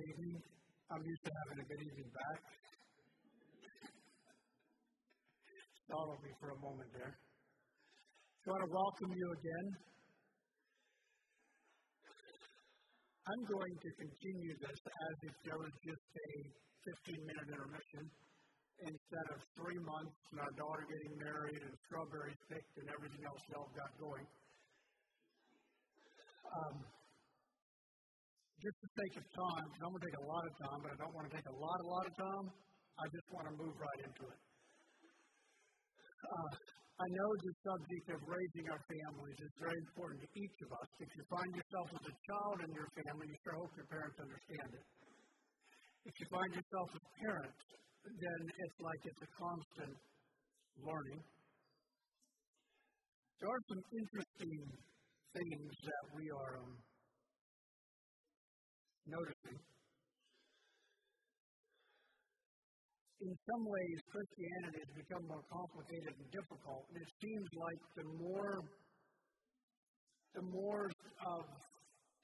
evening. I'm used to having a good evening back. Startled me for a moment there. I want to welcome you again. I'm going to continue this as if there was just a 15 minute intermission instead of three months and our daughter getting married and strawberries picked and everything else y'all got going. Um, just for sake of time, because I'm going to take a lot of time, but I don't want to take a lot, a lot of time. I just want to move right into it. Uh, I know the subject of raising our families is very important to each of us. If you find yourself as a child in your family, you sure hope your parents understand it. If you find yourself as parents, then it's like it's a constant learning. There are some interesting things that we are um, noticing. In some ways, Christianity has become more complicated and difficult, and it seems like the more the more of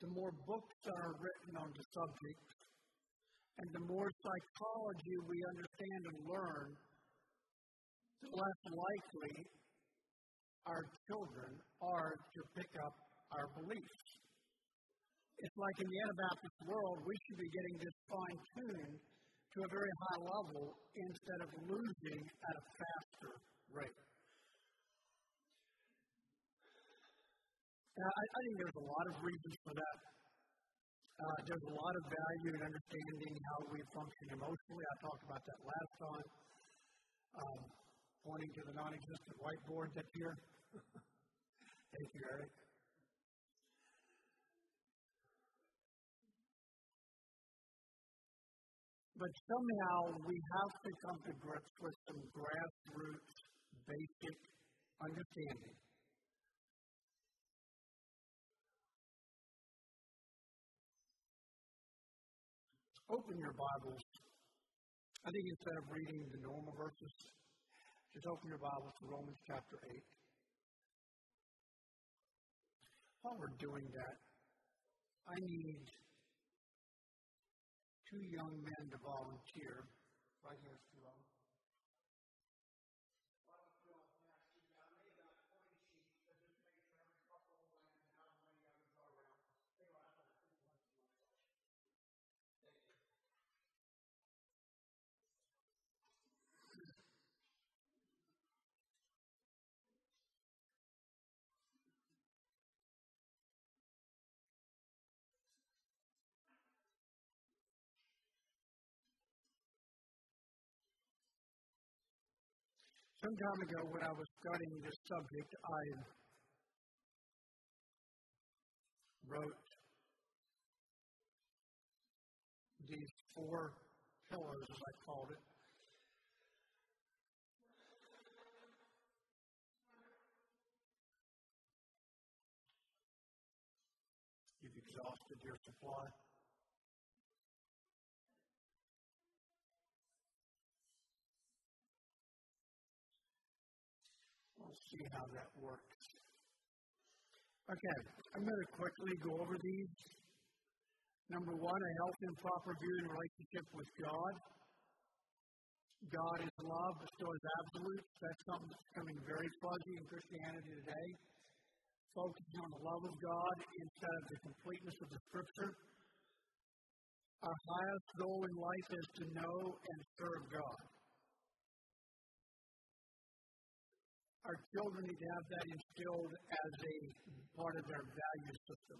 the more books that are written on the subject, and the more psychology we understand and learn, the less likely our children are to pick up our beliefs. It's like in the Anabaptist world, we should be getting this fine tuned to a very high level instead of losing at a faster rate. Now, I, I think there's a lot of reasons for that. Uh, there's a lot of value in understanding how we function emotionally. I talked about that last time, um, pointing to the non existent whiteboard that's here. Thank you, Eric. But somehow we have to come to grips with some grassroots, basic understanding. Open your Bibles. I think instead of reading the normal verses, just open your Bibles to Romans chapter 8. While we're doing that, I need two young men to volunteer. Right here, two of them. Some time ago, when I was studying this subject, I wrote these four pillars, as I called it. You've exhausted your supply. See how that works. Okay, I'm going to quickly go over these. Number one, a healthy and proper view and relationship with God. God is love, but still is absolute. That's something that's becoming very fuzzy in Christianity today. Focusing on the love of God instead of the completeness of the Scripture. Our highest goal in life is to know and serve God. Our children need to have that instilled as a part of their value system.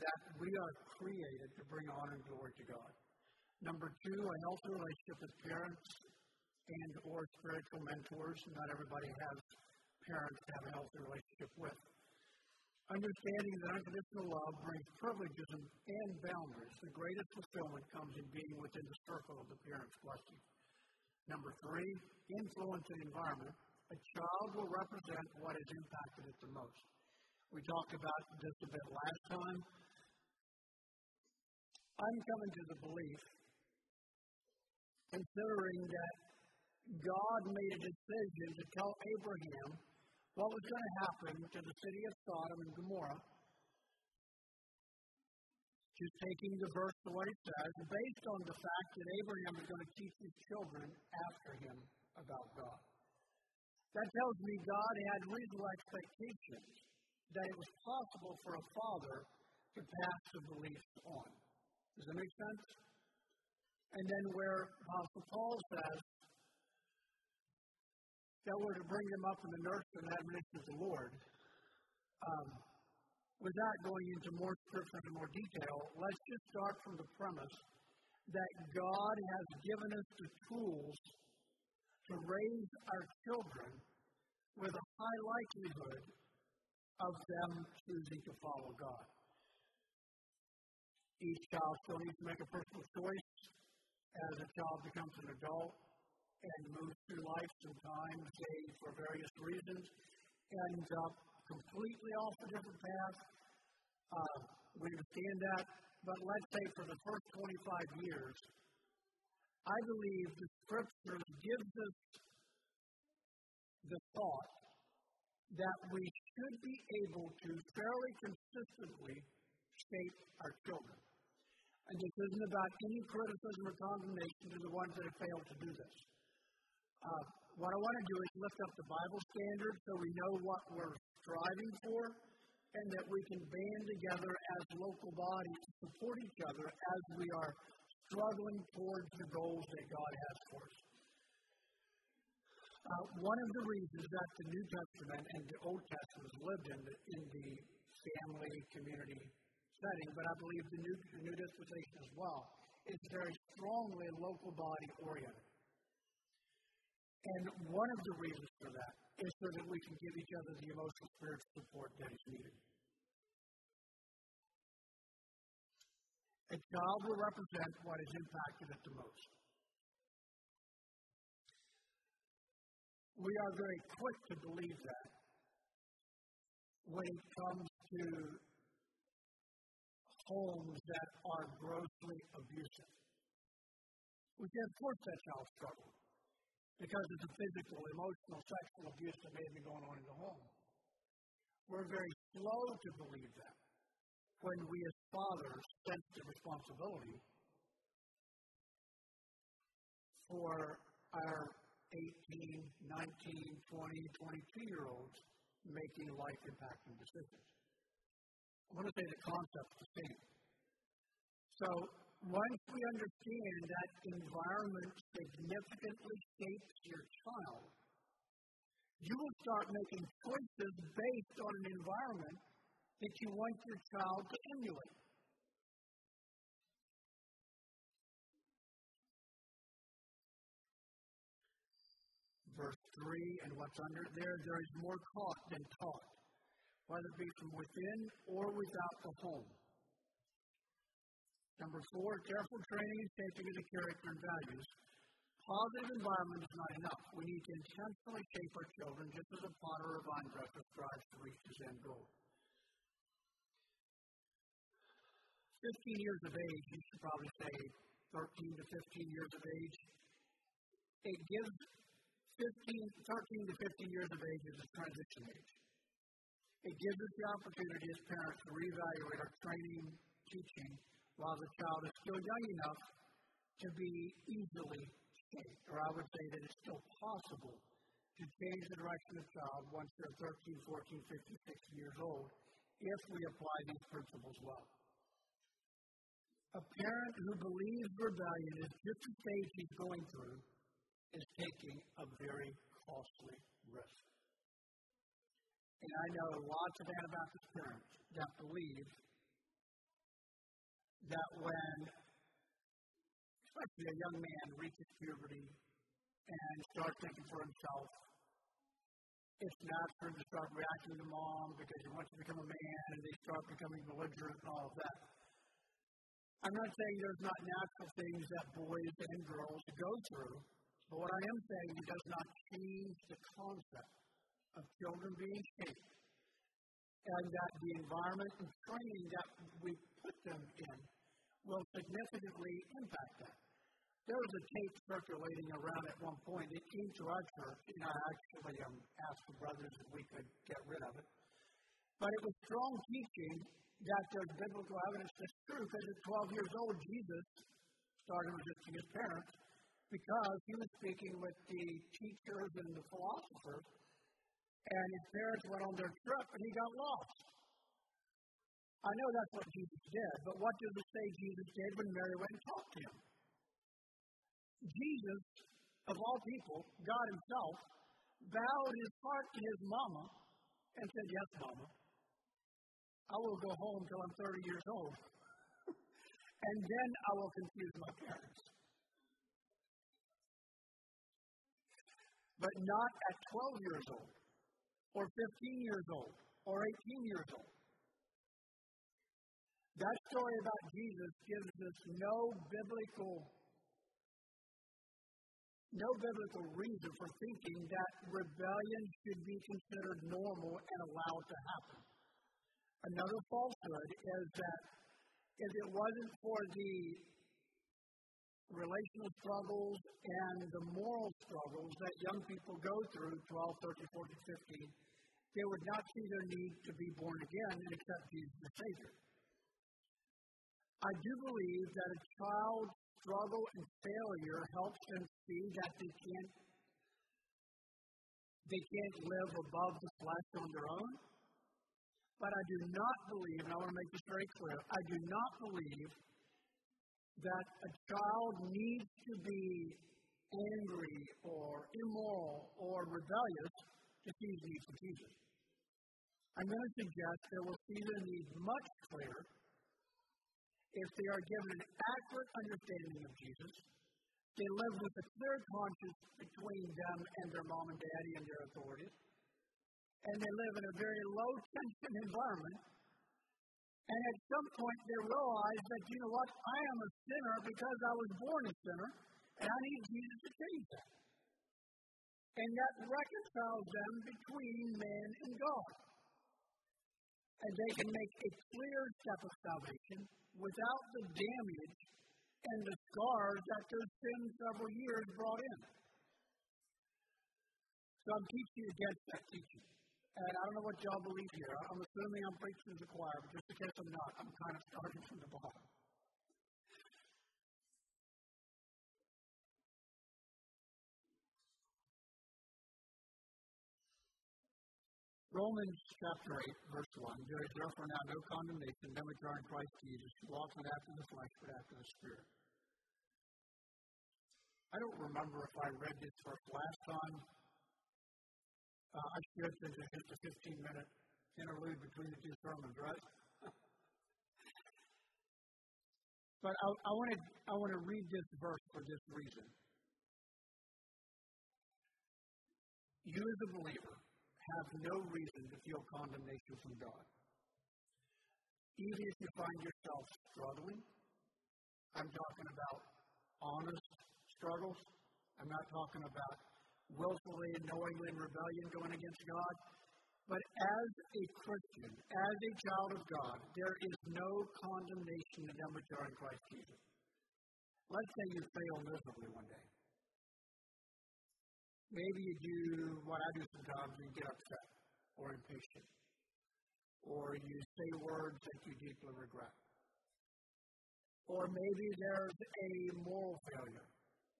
That we are created to bring honor and glory to God. Number two, a healthy relationship with parents and or spiritual mentors. Not everybody has parents to have a healthy relationship with. Understanding that unconditional love brings privileges and, and boundaries. The greatest fulfillment comes in being within the circle of the parent's blessing. Number three, influence and environment a child will represent what has impacted it the most. We talked about this a bit last time. I'm coming to the belief, considering that God made a decision to tell Abraham what was going to happen to the city of Sodom and Gomorrah. just taking the verse to what it says, based on the fact that Abraham is going to teach his children after him about God. That tells me God had reasonable expectations that it was possible for a father to pass the beliefs on. Does that make sense? And then where Apostle Paul says that we're to bring them up in the nurture and admonition of the Lord, um, without going into more scripture and more detail, let's just start from the premise that God has given us the tools to raise our children with a high likelihood of them choosing to follow God. Each child still needs to make a personal choice as a child becomes an adult and moves through life. Sometimes they, for various reasons, ends up completely off a different path. Uh, we understand that, but let's say for the first 25 years, I believe the Scripture gives us the thought that we should be able to fairly consistently shape our children. And this isn't about any criticism or condemnation to the ones that have failed to do this. Uh, what I want to do is lift up the Bible standard so we know what we're striving for and that we can band together as local bodies to support each other as we are struggling towards the goals that God has for us. Uh, one of the reasons that the New Testament and the Old Testament lived in the, in the family community setting, but I believe the New, the New Dispensation as well, is very strongly local body oriented. And one of the reasons for that is so that we can give each other the emotional spiritual support that is needed. A child will represent what has impacted it the most. We are very quick to believe that when it comes to homes that are grossly abusive. We of course, that child struggled because of the physical, emotional, sexual abuse that may been going on in the home. We're very slow to believe that when we as fathers sense the responsibility for our 18, 19, 20, 22 year olds making life impacting decisions. I want to say the concept is the same. So once we understand that environment significantly shapes your child, you will start making choices based on an environment that you want your child to emulate. 3 and what's under there, there is more caught than taught, whether it be from within or without the home. Number four, careful training and shaping of the character and values. Positive environment is not enough. We need to intentionally shape our children just as a potter or vine dresser strives to reach his end goal. 15 years of age, you should probably say 13 to 15 years of age. It gives 15, 13 to 15 years of age is a transition age. It gives us the opportunity as parents to reevaluate our training, teaching, while the child is still young enough to be easily shaped. Or I would say that it's still possible to change the direction of the child once they're 13, 14, 15, 16 years old if we apply these principles well. A parent who believes rebellion is just the stage he's going through is taking a very costly risk. And I know lots of Anabaptist parents that believe that when, especially a young man reaches puberty and starts thinking for himself, it's natural to start reacting to mom because he wants to become a man and they start becoming belligerent and all of that. I'm not saying there's not natural things that boys and girls go through, but what I am saying does not change the concept of children being shaped and that the environment and training that we put them in will significantly impact that. There was a tape circulating around at one point. It came to our church, and I actually um, asked the brothers if we could get rid of it. But it was strong teaching that there's biblical evidence that's true because at 12 years old, Jesus started resisting his parents because he was speaking with the teachers and the philosophers, and his parents went on their trip and he got lost. I know that's what Jesus did, but what does it say Jesus did when Mary went and talked to him? Jesus, of all people, God Himself, bowed his heart to his mama and said, Yes, mama. I will go home till I'm 30 years old. and then I will confuse my parents. But not at 12 years old, or 15 years old, or 18 years old. That story about Jesus gives us no biblical no biblical reason for thinking that rebellion should be considered normal and allowed to happen. Another falsehood is that if it wasn't for the relational struggles and the moral struggles that young people go through 12, 13, 14, 15, they would not see their need to be born again and accept Jesus as Savior. I do believe that a child's struggle and failure helps them see that they can't they can't live above the flesh on their own but I do not believe, and I want to make this very clear, I do not believe that a child needs to be angry or immoral or rebellious to see his need for Jesus. I'm going to suggest they will see their needs much clearer if they are given an accurate understanding of Jesus. They live with a clear conscience between them and their mom and daddy and their authorities and they live in a very low tension environment. And at some point they realize that, you know what, I am a sinner because I was born a sinner, and I need Jesus to change that. And that reconciles them between man and God. And they can make a clear step of salvation without the damage and the scars that their sin several years brought in. So I'm teaching against that teaching. And I don't know what y'all believe here. I'm assuming I'm preaching to the choir, but just in case I'm not, I'm kind of starting from the bottom. Romans chapter 8, verse 1. There is therefore now no condemnation, them which are in Christ Jesus, who walk not after the flesh, but after the Spirit. I don't remember if I read this verse last time uh, I it's just a 15 minute interlude between the two sermons, right? but I, I want to I want to read this verse for this reason. You as a believer have no reason to feel condemnation from God. Even if you find yourself struggling, I'm talking about honest struggles. I'm not talking about willfully and knowingly in rebellion going against God. But as a Christian, as a child of God, there is no condemnation to them which are in Christ Jesus. Let's say you fail miserably one day. Maybe you do what I do sometimes, and you get upset or impatient. Or you say words that you deeply regret. Or maybe there's a moral failure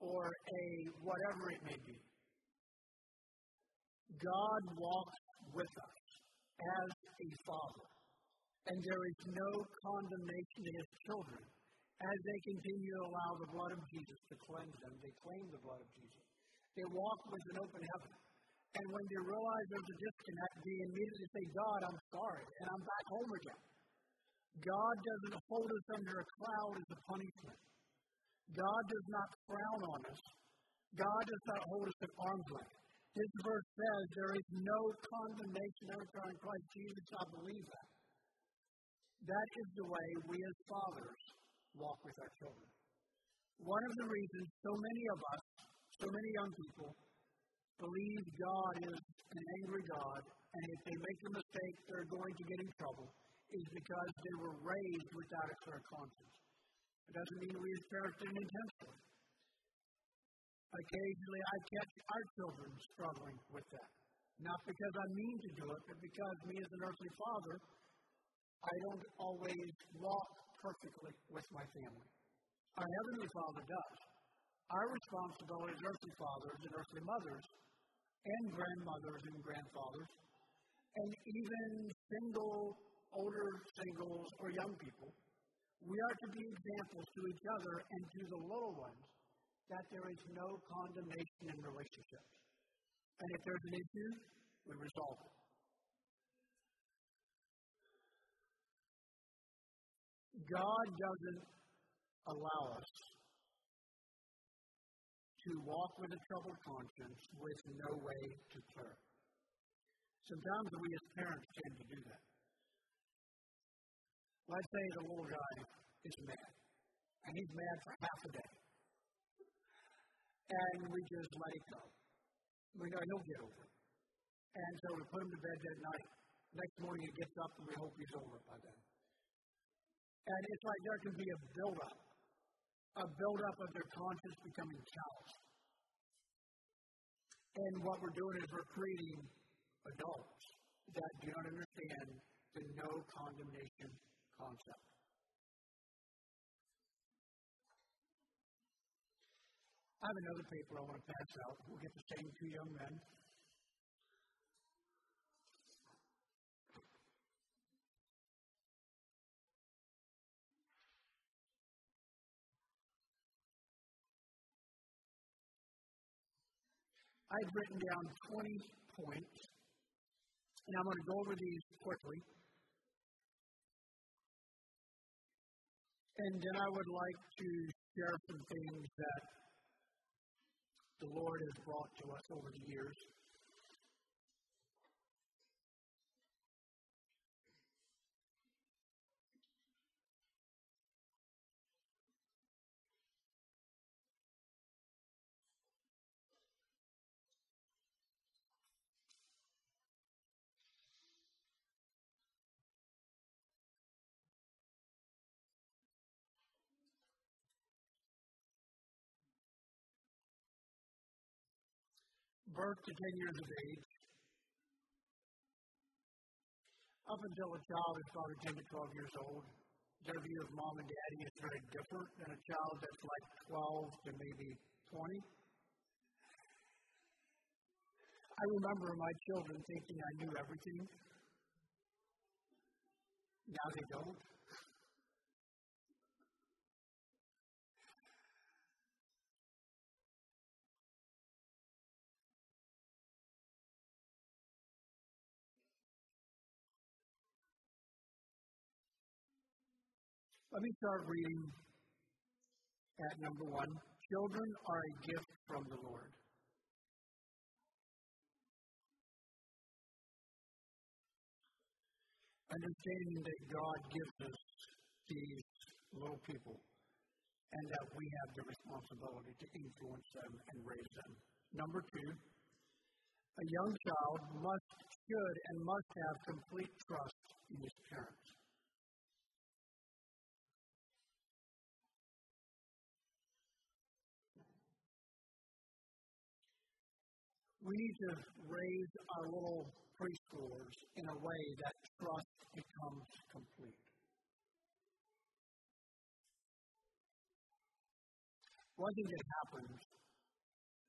or a whatever it may be. God walks with us as a father, and there is no condemnation to his children as they continue to allow the blood of Jesus to cleanse them. They claim the blood of Jesus. They walk with an open heaven. And when they realize there's a disconnect, they immediately say, God, I'm sorry, and I'm back home again. God doesn't hold us under a cloud as a punishment. God does not frown on us. God does not hold us at arm's length. This verse says there is no condemnation ever in Christ Jesus. I believe that. That is the way we as fathers walk with our children. One of the reasons so many of us, so many young people, believe God is an angry God, and if they make a mistake, they're going to get in trouble, is because they were raised without a clear conscience. It doesn't mean we as parents didn't intentionally. Occasionally, I catch our children struggling with that. Not because I mean to do it, but because me as an earthly father, I don't always walk perfectly with my family. Our Heavenly Father does. Our responsibility as earthly fathers and earthly mothers and grandmothers and grandfathers and even single, older singles or young people, we are to be examples to each other and to the little ones that there is no condemnation in relationships. And if there's an issue, we resolve it. God doesn't allow us to walk with a troubled conscience with no way to turn. Sometimes we as parents tend to do that. Let's say the little guy is mad, and he's mad for half a day. And we just let it go. We know he'll get over it. And so we put him to bed that night. Next morning he gets up and we hope he's over it by then. And it's like there can be a buildup, a buildup of their conscience becoming calloused. And what we're doing is we're creating adults that do not understand the no condemnation concept. I have another paper I want to pass out. We'll get the same two young men. I've written down 20 points, and I'm going to go over these quickly. And then I would like to share some things that the Lord has brought to us over the years. Birth to 10 years of age, up until a child is probably 10 to 12 years old, their view of mom and daddy is very different than a child that's like 12 to maybe 20. I remember my children thinking I knew everything. Now they don't. Let me start reading at number one. Children are a gift from the Lord. Understanding that God gives us these little people and that we have the responsibility to influence them and raise them. Number two, a young child must, should, and must have complete trust in his parents. We need to raise our little preschoolers in a way that trust becomes complete. One thing that happens,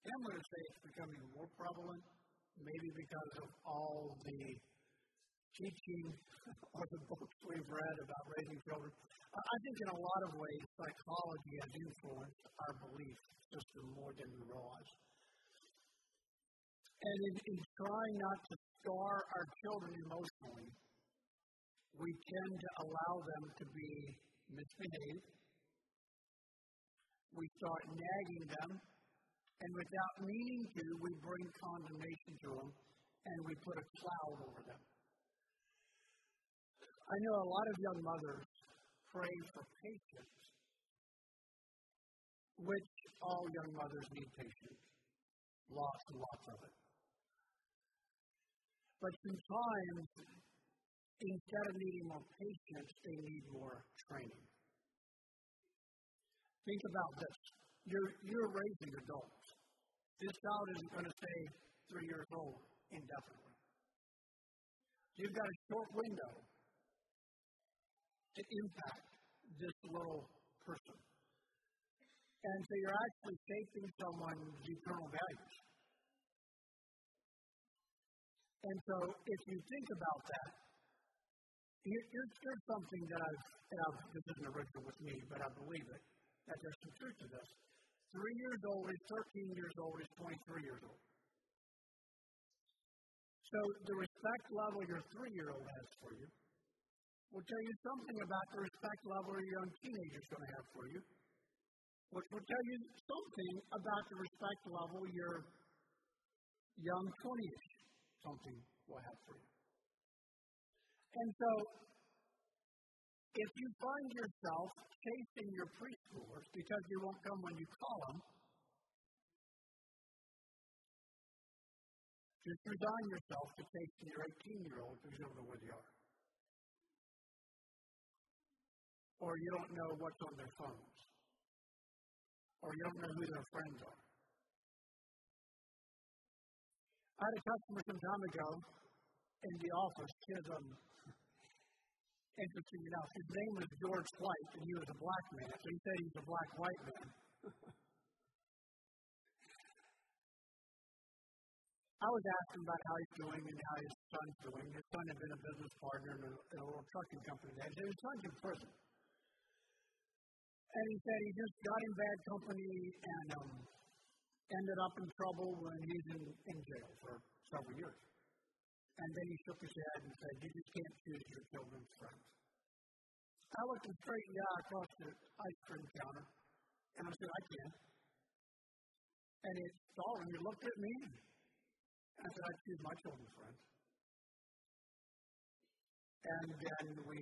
and I'm going to say it's becoming more prevalent, maybe because of all the teaching or the books we've read about raising children. I think in a lot of ways, psychology has influenced our belief system more than we realize. And in, in trying not to scar our children emotionally, we tend to allow them to be misbehaved. We start nagging them, and without meaning to, we bring condemnation to them and we put a cloud over them. I know a lot of young mothers pray for patience, which all young mothers need patience, lots and lots of it. But sometimes, instead of needing more patience, they need more training. Think about this. You're, you're raising adults. This child isn't going to stay three years old indefinitely. You've got a short window to impact this little person. And so you're actually shaping someone's eternal values. And so if you think about that, here, here's, here's something that I've, I've, this isn't original with me, but I believe it, that there's some truth to this. Three years old is 13 years old is 23 years old. So the respect level your three year old has for you will tell you something about the respect level your young teenager is going to have for you, which will tell you something about the respect level your young 20 ish something will have for you. And so, if you find yourself chasing your preschoolers because you won't come when you call them, just resign yourself to chasing your 18 year old don't know where they are. Or you don't know what's on their phones. Or you don't know who their friends are. I had a customer some time ago in the office. He has um, interesting enough. His name was George White, and he was a black man, so he said he's a black white man. I was asking about how he's doing and how his son's doing. His son had been a business partner in a, in a little trucking company. That his son's in prison. And he said he just got in bad company and um, ended up in trouble when he's in, in jail for several years. And then he shook his head and said, You just can't choose your children's friends. I looked him straight in the eye across the ice cream counter, and I said, I can. And he saw and he looked at me, and I said, I choose my children's friends. And then we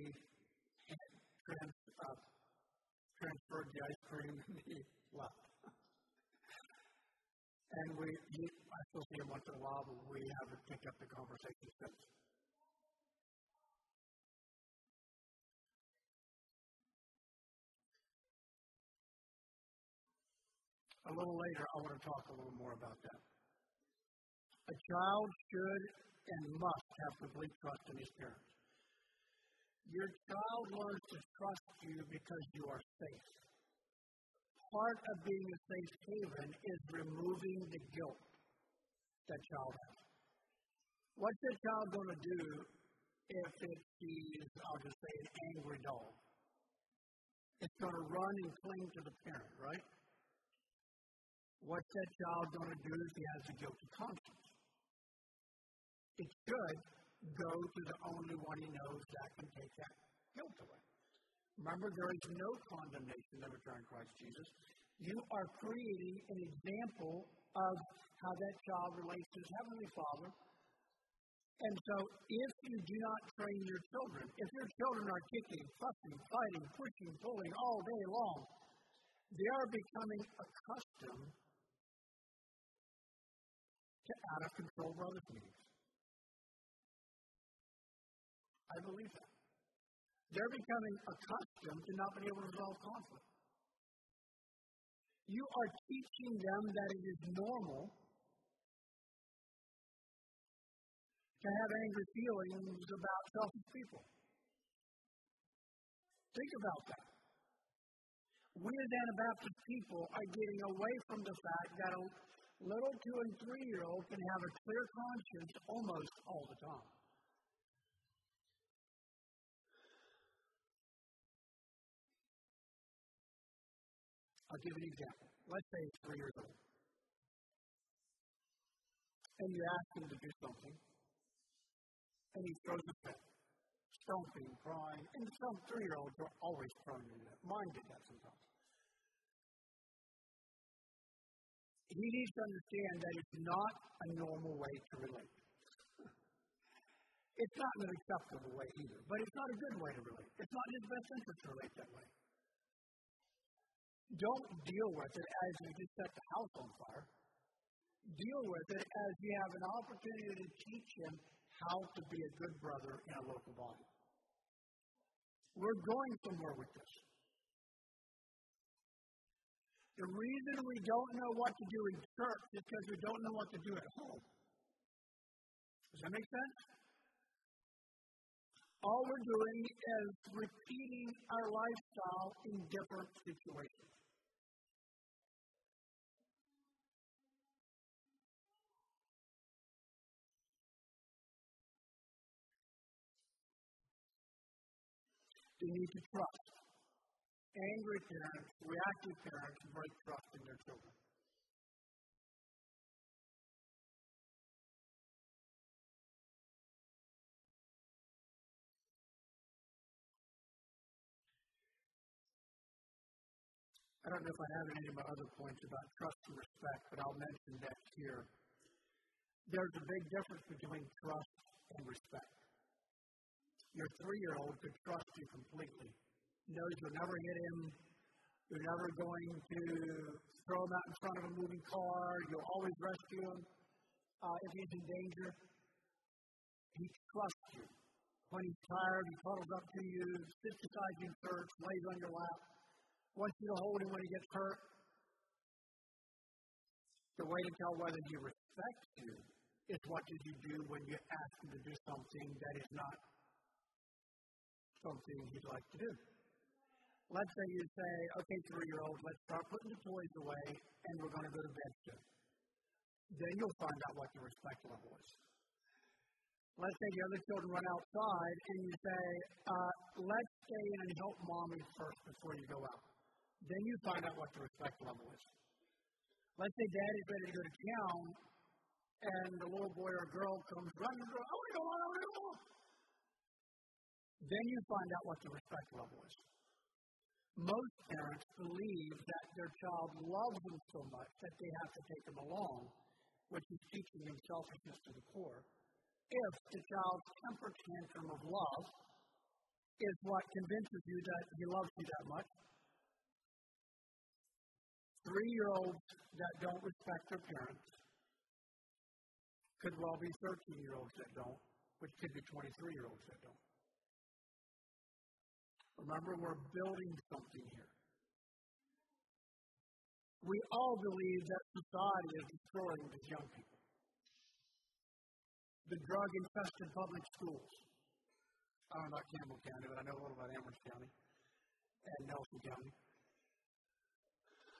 trans, uh, transferred the ice cream, and he left. And we, he, I still see him once in a while, but we haven't picked up the conversation since. A little later, I want to talk a little more about that. A child should and must have complete trust in his parents. Your child learns to trust you because you are safe part of being a safe haven is removing the guilt that child has. What's that child going to do if it sees, I'll just say, an angry dog? It's going to run and cling to the parent, right? What's that child going to do if he has a guilty conscience? It should go to the only one he knows that can take that guilt away. Remember, there is no condemnation that return Christ Jesus. You are creating an example of how that child relates to his Heavenly Father. And so, if you do not train your children, if your children are kicking, fussing, fighting, pushing, pulling all day long, they are becoming accustomed to out of control meetings. I believe that. They're becoming accustomed to not being able to resolve conflict. You are teaching them that it is normal to have angry feelings about selfish people. Think about that. We as Anabaptist people are getting away from the fact that a little two and three year old can have a clear conscience almost all the time. I'll give you an example. Let's say he's three years old. And you ask him to do something, and he throws a fit, stomping, crying, and some three year olds are always prone to that. Mine did that sometimes. He needs to understand that it's not a normal way to relate. It's not an acceptable way either, but it's not a good way to relate. It's not in his best interest to relate that way. Don't deal with it as you just set the house on fire. Deal with it as you have an opportunity to teach him how to be a good brother in a local body. We're going somewhere with this. The reason we don't know what to do in church is because we don't know what to do at home. Does that make sense? All we're doing is repeating our lifestyle in different situations. They need to trust. Angry parents, reactive parents break trust in their children. I don't know if I have any of my other points about trust and respect, but I'll mention that here. There's a big difference between trust and respect. Your three year old could trust you completely, knows you'll never hit him, you're never going to throw him out in front of a moving car, you'll always rescue him uh, if he's in danger. He trusts you. When he's tired, he cuddles up to you, sits beside you in church, lays on your lap wants you to hold him when he gets hurt. The way to until whether he respects you is what did you do when you ask him to do something that is not something he'd like to do. Let's say you say, okay, three year old, let's start putting the toys away and we're going to go to bed soon. Then you'll find out what the respect level is. Let's say the other children run outside and you say, uh, let's stay in and help mommy first before you go out. Then you find out what the respect level is. Let's say daddy's ready to go to town, and the little boy or girl comes running and goes, I want to go on, I want to go on. Then you find out what the respect level is. Most parents believe that their child loves them so much that they have to take them along, which is teaching them selfishness to the core. If the child's temper tantrum of love is what convinces you that he loves you that much, Three year olds that don't respect their parents could well be 13 year olds that don't, which could be 23 year olds that don't. Remember, we're building something here. We all believe that society is destroying these young people. The drug infested public schools. I don't know about Campbell County, but I know a little about Amherst County and Nelson County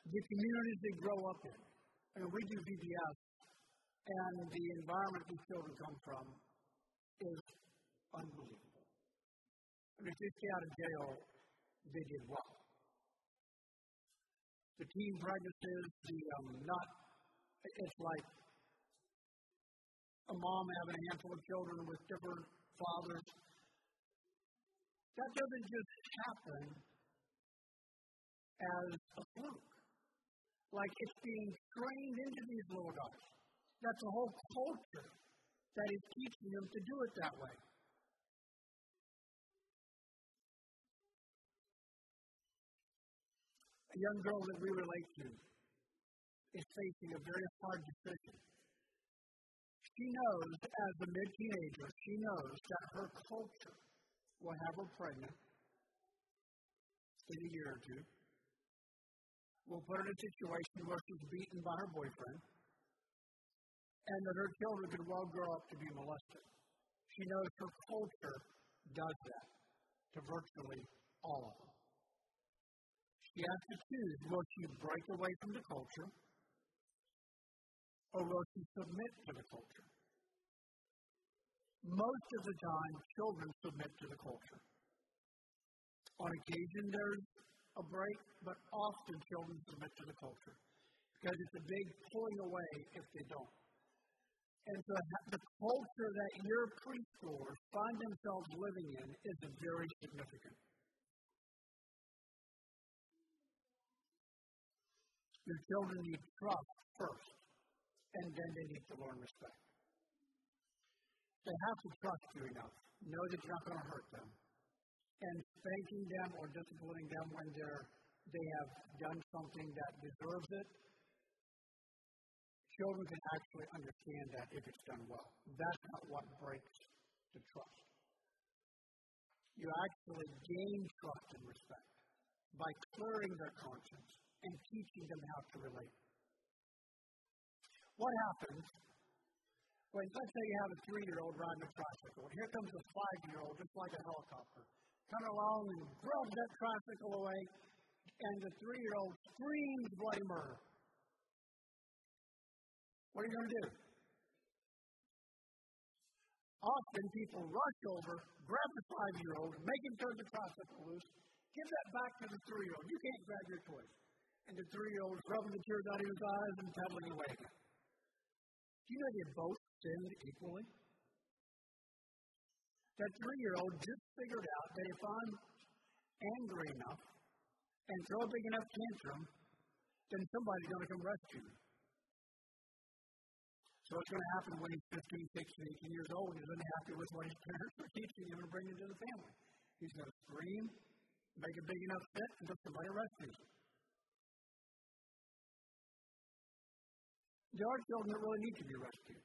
the communities they grow up in. I mean, we do VBS, and the environment these children come from is unbelievable. If they stay out of jail, they did well. The teen pregnancies, the um, not, it's like a mom having a handful of children with different fathers. That doesn't just happen as a fluke like it's being trained into these little guys. That's a whole culture that is teaching them to do it that way. A young girl that we relate to is facing a very hard decision. She knows, as a mid teenager, she knows that her culture will have her pregnant in a year or two will put her in a situation where she's beaten by her boyfriend and that her children could well grow up to be molested. She knows her culture does that to virtually all of them. She has to choose will she break away from the culture or will she submit to the culture? Most of the time, children submit to the culture. On occasion, there's a break, but often children submit to the culture because it's a big pulling away if they don't. And so the culture that your preschoolers find themselves living in is very significant. Your children need trust first, and then they need to learn respect. They have to trust you enough, know that you're not going to hurt them, and spanking them or disciplining them when they're, they have done something that deserves it, children can actually understand that if it's done well. That's not what breaks the trust. You actually gain trust and respect by clearing their conscience and teaching them how to relate. What happens When let's say you have a three-year-old riding a tricycle, and here comes a five-year-old, just like a helicopter, coming along and grabs that tricycle away, and the three-year-old screams bloody murder. What are you going to do? Often people rush over, grab the five-year-old, make him turn the tricycle loose, give that back to the three-year-old. You can't grab your toys. And the three-year-old is rubbing the tears out of his eyes and pedaling away. Do you know they both sinned equally? That three-year-old just figured out that if I'm angry enough and throw a big enough tantrum, then somebody's going to come rescue me. So what's going to happen when he's 15, 16, 18 years old and he's unhappy with what his parents are teaching him and bringing to the family? He's going to scream, make a big enough fit, until somebody rescues him. There are children that really need to be rescued.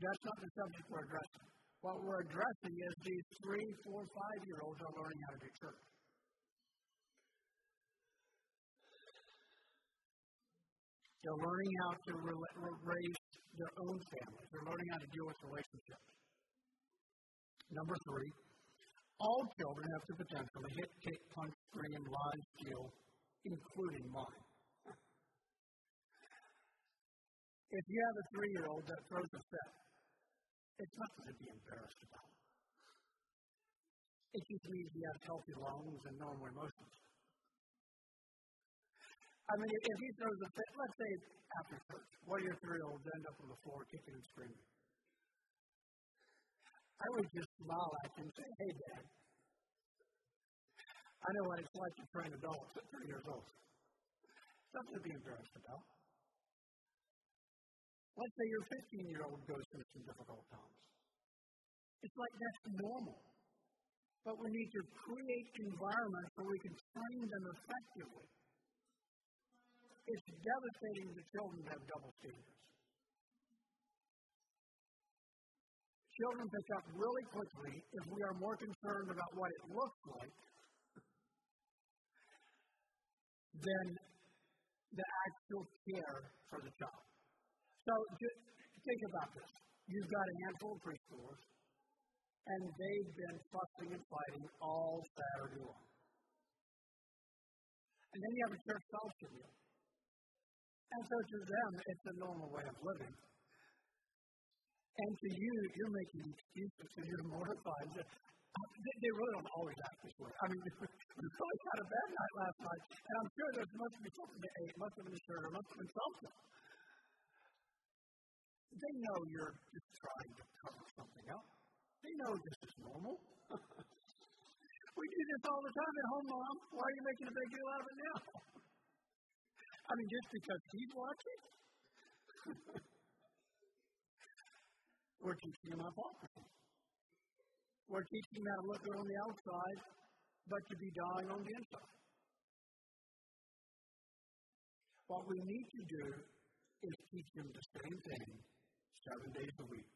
That's not the subject we're addressing. What we're addressing is these three, four, five year olds are learning how to do church. They're learning how to raise their own families. They're learning how to deal with relationships. Number three, all children have the potential to hit, kick, punch, scream, lie, steal, including mine. If you have a three year old that throws a fit, it's nothing to be embarrassed about. It just means he has healthy lungs and normal emotions. I mean, if he throws a fit, let's say after church, one of your three-year-olds end up on the floor kicking and screaming. I would just smile at him and say, hey, Dad, I know what it's like to train adults at three years old. Something to be embarrassed about. Let's say your 15 year old goes through some difficult times. It's like that's normal. But we need to create environments where we can train them effectively it's devastating to children to have double standards. Children pick up really quickly if we are more concerned about what it looks like than the actual care for the child. So just think about this. You've got a handful of preschoolers, and they've been fussing and fighting all Saturday long. And then you have a church fellowship meal. And so to them, it's a normal way of living. And to you, you're making excuses and you're mortified. They really don't always act this way. I mean, we really had a bad night last night, and I'm sure there must be something they ate, must have been a or must have been something. They know you're just trying to cover something up. They know this is normal. we do this all the time at home, Mom. Why are you making a big deal out of it now? I mean, just because he's watching? We're teaching him hypocrisy. We're teaching him how to look good on the outside, but to be dying on the inside. What we need to do is teach him the same thing seven days a week,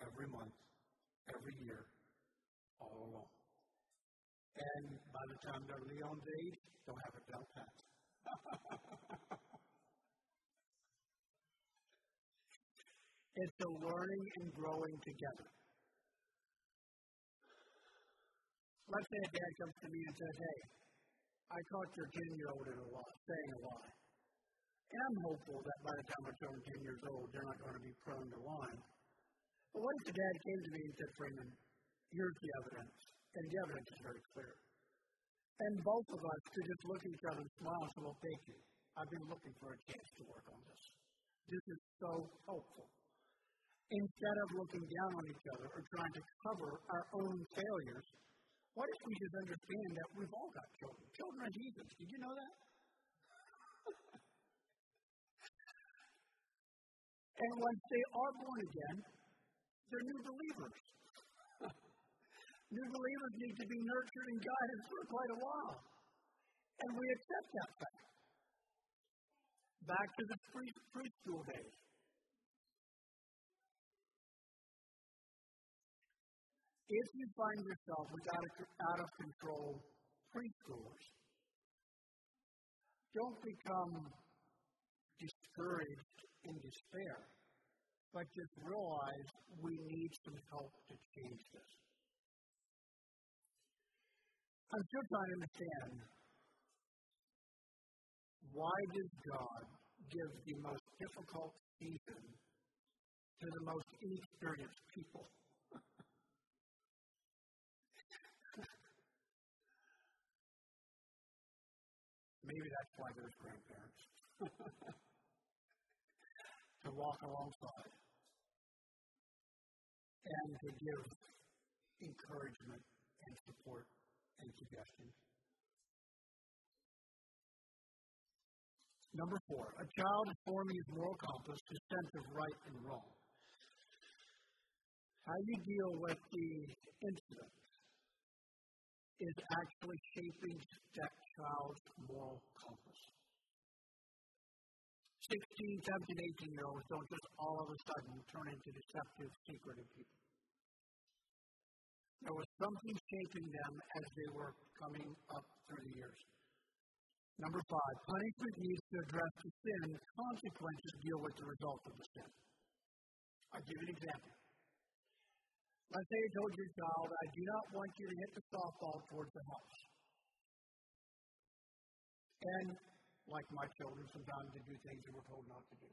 every month, every year, all along. And by the time they're Leon's age, they'll have a belt pat. it's a learning and growing together. Let's say a dad comes to me and says, Hey, I caught your 10 year old in a lie, saying a lie. I'm hopeful that by the time my children are 10 years old, they're not going to be prone to lying. But what if the dad came to me and said, Freeman, here's the evidence? And the evidence is very clear. And both of us could just look at each other and smile and say, Well, thank you. I've been looking for a chance to work on this. This is so helpful. Instead of looking down on each other or trying to cover our own failures, what if we just understand that we've all got children? Children are Jesus. Did you know that? And once they are born again, they're new believers. New believers need to be nurtured and guided for quite a while. And we accept that fact. Back to the pre- preschool days. If you find yourself with out of, out of control preschoolers, don't become discouraged in despair. but just realize we need some help to change this. I'm still trying to understand why does God give the most difficult season to the most inexperienced people? Maybe that's why there's grandparents. to walk alongside and to give encouragement and support and suggestions. Number four, a child is forming his moral compass, his sense of right and wrong. How you deal with the incident is actually shaping that child's moral compass. 16, 17, 18 year olds don't just all of a sudden turn into deceptive, secretive people. There was something shaping them as they were coming up through the years. Number five, punishment needs to address the sin. Consequences deal with the result of the sin. I'll give an example. Let's say I told your child, I do not want you to hit the softball towards the house. And like my children, sometimes they do things that we're told not to do.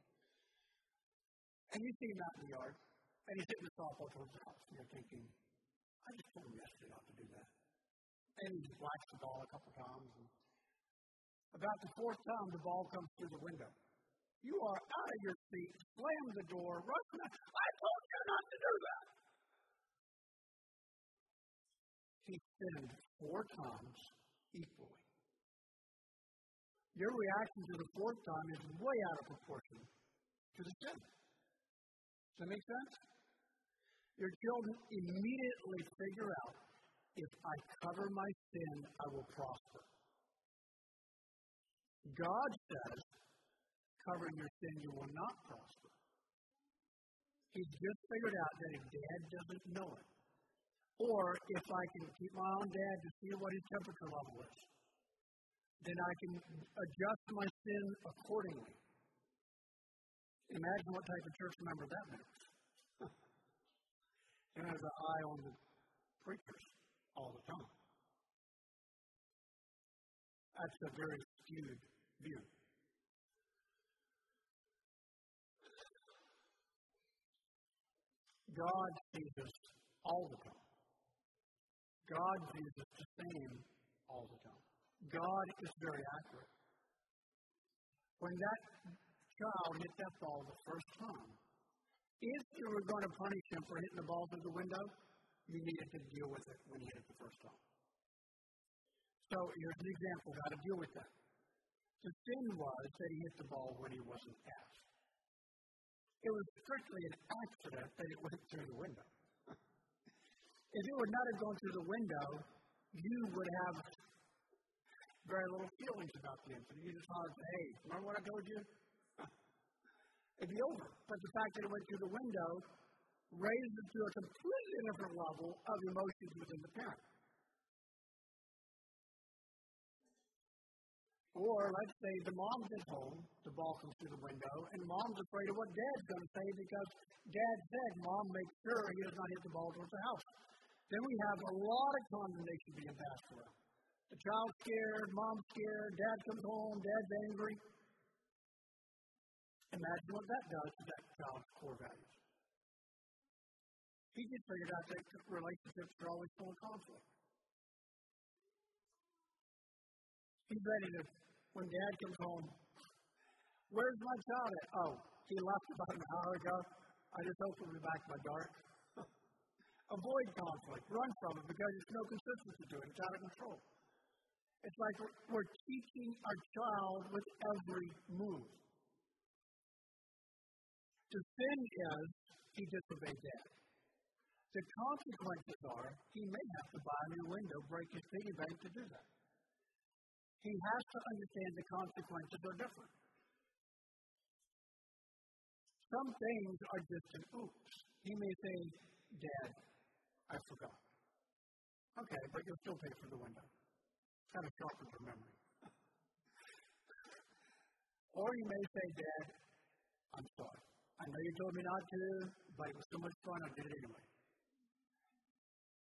And you see him out in the yard, and he's hitting the softball towards the house, and you're thinking, I just told him yesterday not to do that. And he whacks the ball a couple times. And about the fourth time, the ball comes through the window. You are out of your seat, slam the door, out. I told you not to do that. He sinned four times equally. Your reaction to the fourth time is way out of proportion to the sin. Does that make sense? Your children immediately figure out if I cover my sin, I will prosper. God says, covering your sin, you will not prosper. He's just figured out that if dad doesn't know it, or if I can keep my own dad to see what his temperature level is, then I can adjust my sin accordingly. Imagine what type of church member that makes. and has an eye on the preachers all the time. That's a very skewed view. God sees us all the time. God views us the same all the time. God is very accurate. When that child hit that ball the first time, if you were going to punish him for hitting the ball through the window, you needed to deal with it when he hit it the first time. So here's an example of how to deal with that. The sin was that he hit the ball when he wasn't asked. It was strictly an accident that it went through the window. if it would not have gone through the window, you would have very little feelings about the incident. You just thought, hey, remember what I told you? It'd be over. But the fact that it went through the window raised it to a completely different level of emotions within the parent. Or let's say the mom's at home, the ball comes through the window, and mom's afraid of what dad's going to say because dad said, Mom, make sure he does not hit the ball towards the house. Then we have a lot of condemnation being passed around. The child's scared, mom's scared, dad comes home, dad's angry. Imagine what that does to that child's core values. He just figured out that relationships are always full of conflict. He's ready to, when dad comes home, where's my child at? Oh, he left about an hour ago. I just hope he'll be back by dark. Avoid conflict. Run from it because there's no consistency to it. It's out of control. It's like we're, teaching our child with every move. The sin is he disobeyed dad. The consequences are he may have to buy a new window, break his piggy bank to do that. He has to understand the consequences are different. Some things are just an oops. He may say, Dad, I forgot. Okay, but you'll still pay for the window. Kind of sharpens your memory. or you may say, Dad, I'm sorry. I know you told me not to, but it was so much fun, I did it anyway.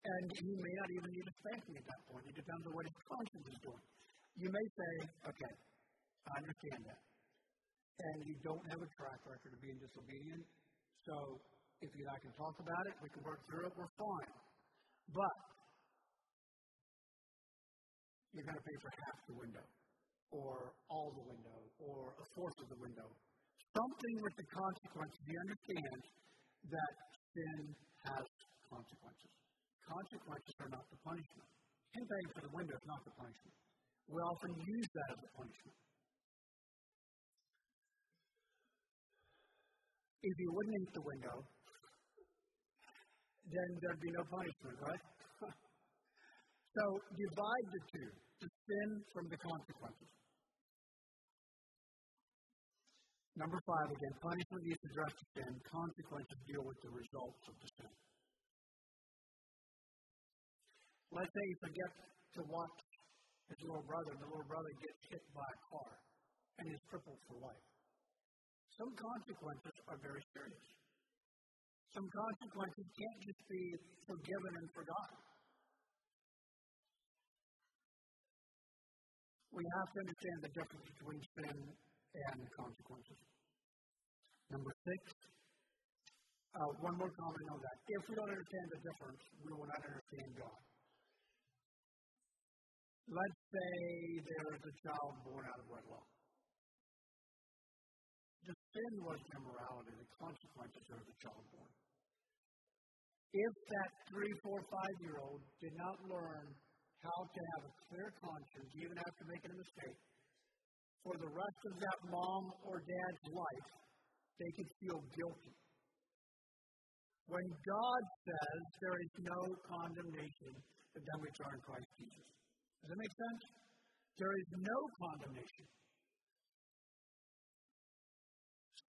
And you may not even need a spanking at that point. It depends on what his conscience is doing. You may say, okay, I understand that. And you don't have a track record of being disobedient. So if you and I can talk about it, we can work through it, we're fine. But you're going to pay for half the window, or all the window, or a fourth of the window. Something with the consequences. You understand that sin has consequences. Consequences are not the punishment. Him paying for the window is not the punishment. We often use that as a punishment. If you wouldn't eat the window, then there'd be no punishment, right? So divide the two, the sin from the consequences. Number five, again, punishment needs to address the sin, consequences deal with the results of the sin. Let's say he forgets to watch his little brother, and the little brother gets hit by a car and is crippled for life. Some consequences are very serious. Some consequences can't just be forgiven and forgotten. We have to understand the difference between sin and consequences. Number six, uh, one more comment on that. If we don't understand the difference, we will not understand God. Let's say there is a child born out of wedlock. The sin was immorality, the consequences are the child born. If that three, four, five year old did not learn how to have a clear conscience, even after making a mistake, for the rest of that mom or dad's life, they could feel guilty. When God says there is no condemnation to them which are in Christ Jesus. Does that make sense? There is no condemnation.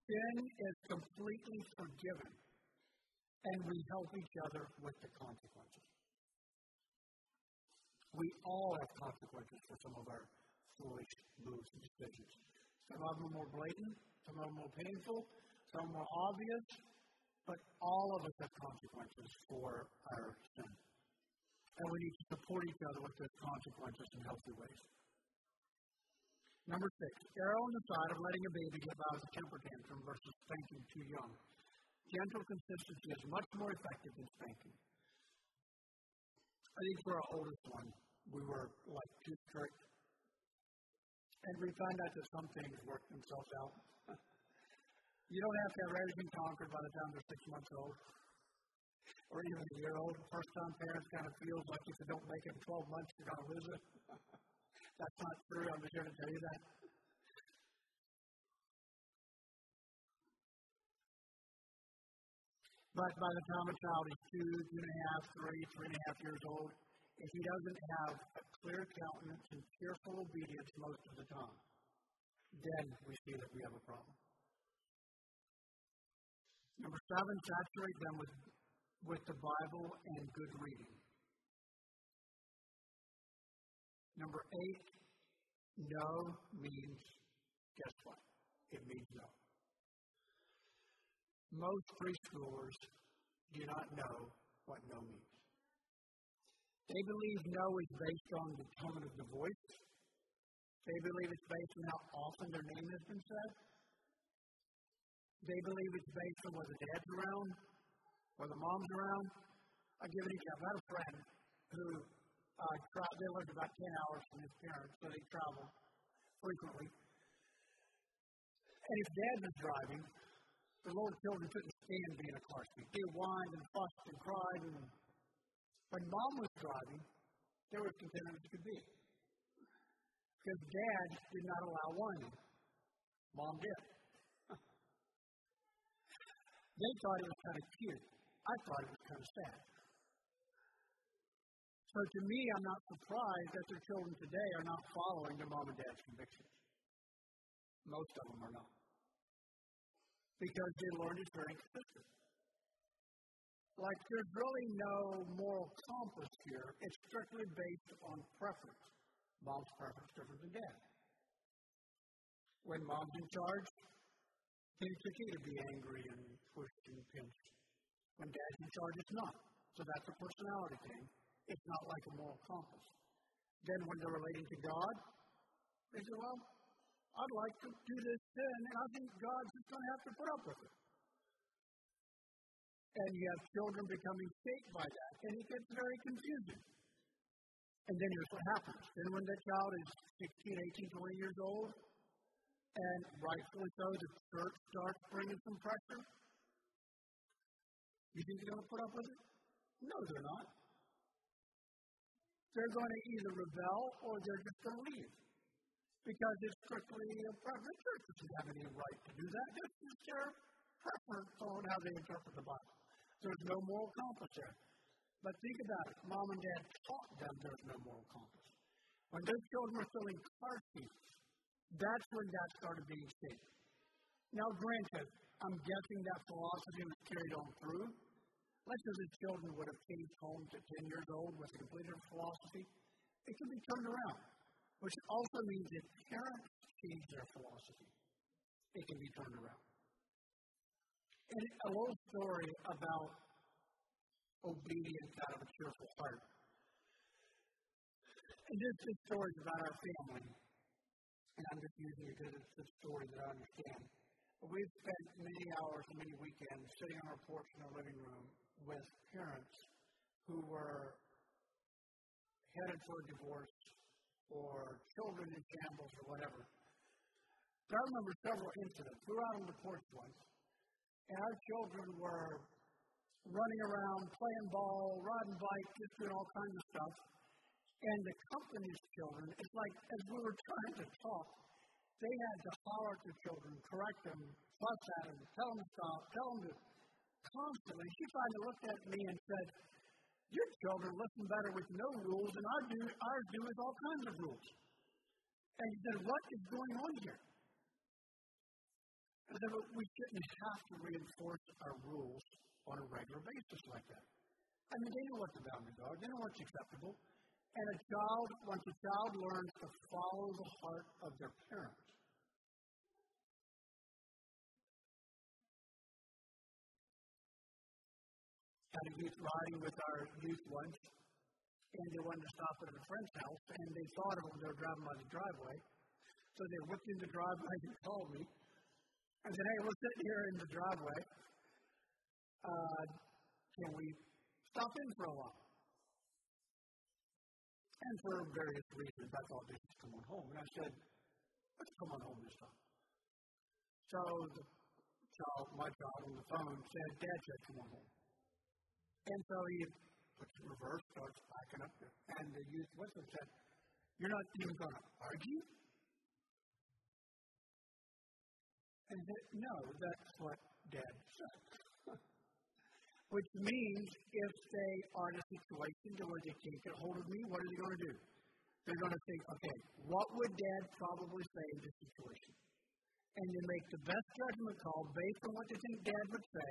Sin is completely forgiven, and we help each other with the consequences. We all have consequences for some of our foolish moves and decisions. Some of them are more blatant, some of them are more painful, some more obvious, but all of us have consequences for our sin and we need to support each other with those consequences in healthy ways. Number six, err on the side of letting a baby get out a temper tantrum versus spanking too young. Gentle consistency is much more effective than spanking. I think for our oldest one, we were like too strict. And we found out that some things work themselves out. you don't have to have everything conquered by the time they're six months old or even a year old. First time parents kind of feels like if you don't make it in 12 months, you're going to lose it. That's not true. I'm just here to tell you that. But by the time a child is two, two and a half, three, three and a half years old, if he doesn't have a clear countenance and cheerful obedience most of the time, then we see that we have a problem. Number seven, saturate them with with the Bible and good reading. Number eight, no means, guess what? It means no. Most preschoolers do not know what no means. They believe no is based on the tone of the voice. They believe it's based on how often their name has been said. They believe it's based on whether dad's around or the mom's around. I'll give an example. I had a friend who uh, they lived about 10 hours from his parents, so they traveled frequently. And if dad was driving, the little children couldn't stand being in a car seat. They whined and fussed and cried. And when mom was driving, they were as content as could be. Because dad did not allow whining. Mom did. they thought it was kind of cute. I thought it was kind of sad. So to me, I'm not surprised that their children today are not following their mom and dad's convictions. Most of them are not. Because they learned it very consistent. Like there's really no moral compass here. It's strictly based on preference. Mom's preference different than dad. When mom's in charge, Then it's okay to be angry and pushed and pinched. When dad's in charge, it's not. So that's a personality thing. It's not like a moral compass. Then when they're relating to God, they say, well, I'd like to do this sin, and I think God's going to have to put up with it. And you have children becoming shaped by that, and it gets very confusing. And then here's what happens. Then when that child is 16, 18, 20 years old, and rightfully so, the church starts bringing some pressure, you think they're going to put up with it? No, they're not. They're going to either rebel or they're just going to leave. Because it's strictly a. The church doesn't have any right to do that. It's just their preference on how they interpret the Bible. There's no moral compass there. But think about it. Mom and dad taught them there's no moral compass. When those children were filling car seats, that's when that started being shaped. Now, granted, I'm guessing that philosophy was carried on through. Let's say the children would have came home at 10 years old with a completely philosophy. It can be turned around, which also means if parents change their philosophy. It can be turned around. And a little story about obedience out of a cheerful heart. And this, this story about our family. And I'm just using it because it's a story that I understand. We've spent many hours and many weekends sitting on our porch in our living room with parents who were headed for a divorce or children in shambles or whatever. So I remember several incidents. We were out on the porch once, and our children were running around, playing ball, riding bikes, just doing all kinds of stuff. And the company's children, it's like as we were trying to talk, they had to holler at the children, correct them, fuss at them, tell them to stop, tell them to constantly. She finally looked at me and said, Your children listen better with no rules, and our do, ours do with all kinds of rules. And he said, What is going on here? I said, well, we shouldn't have to reinforce our rules on a regular basis like that. I mean, they know what the boundaries are, they know what's acceptable. And a child, once a child learns to follow the heart of their parents, had a youth riding with our youth once, and they wanted to stop at a friend's house, and they thought of them, they were driving by the driveway. So they whipped in the driveway and called me and said, Hey, we're sitting here in the driveway. Uh, can we stop in for a while? And for various reasons, I thought they should come on home. And I said, Let's come on home this time. So the child, my child on the phone said, Dad said, Come on home. And so he puts it in reverse, starts backing up. And the youth him said, You're not even going to argue? And said, No, that's what Dad said. Which means if they are in a situation where they can't get hold of me, what are they going to do? They're going to think, okay, what would Dad probably say in this situation? And they make the best judgment call based on what they think Dad would say,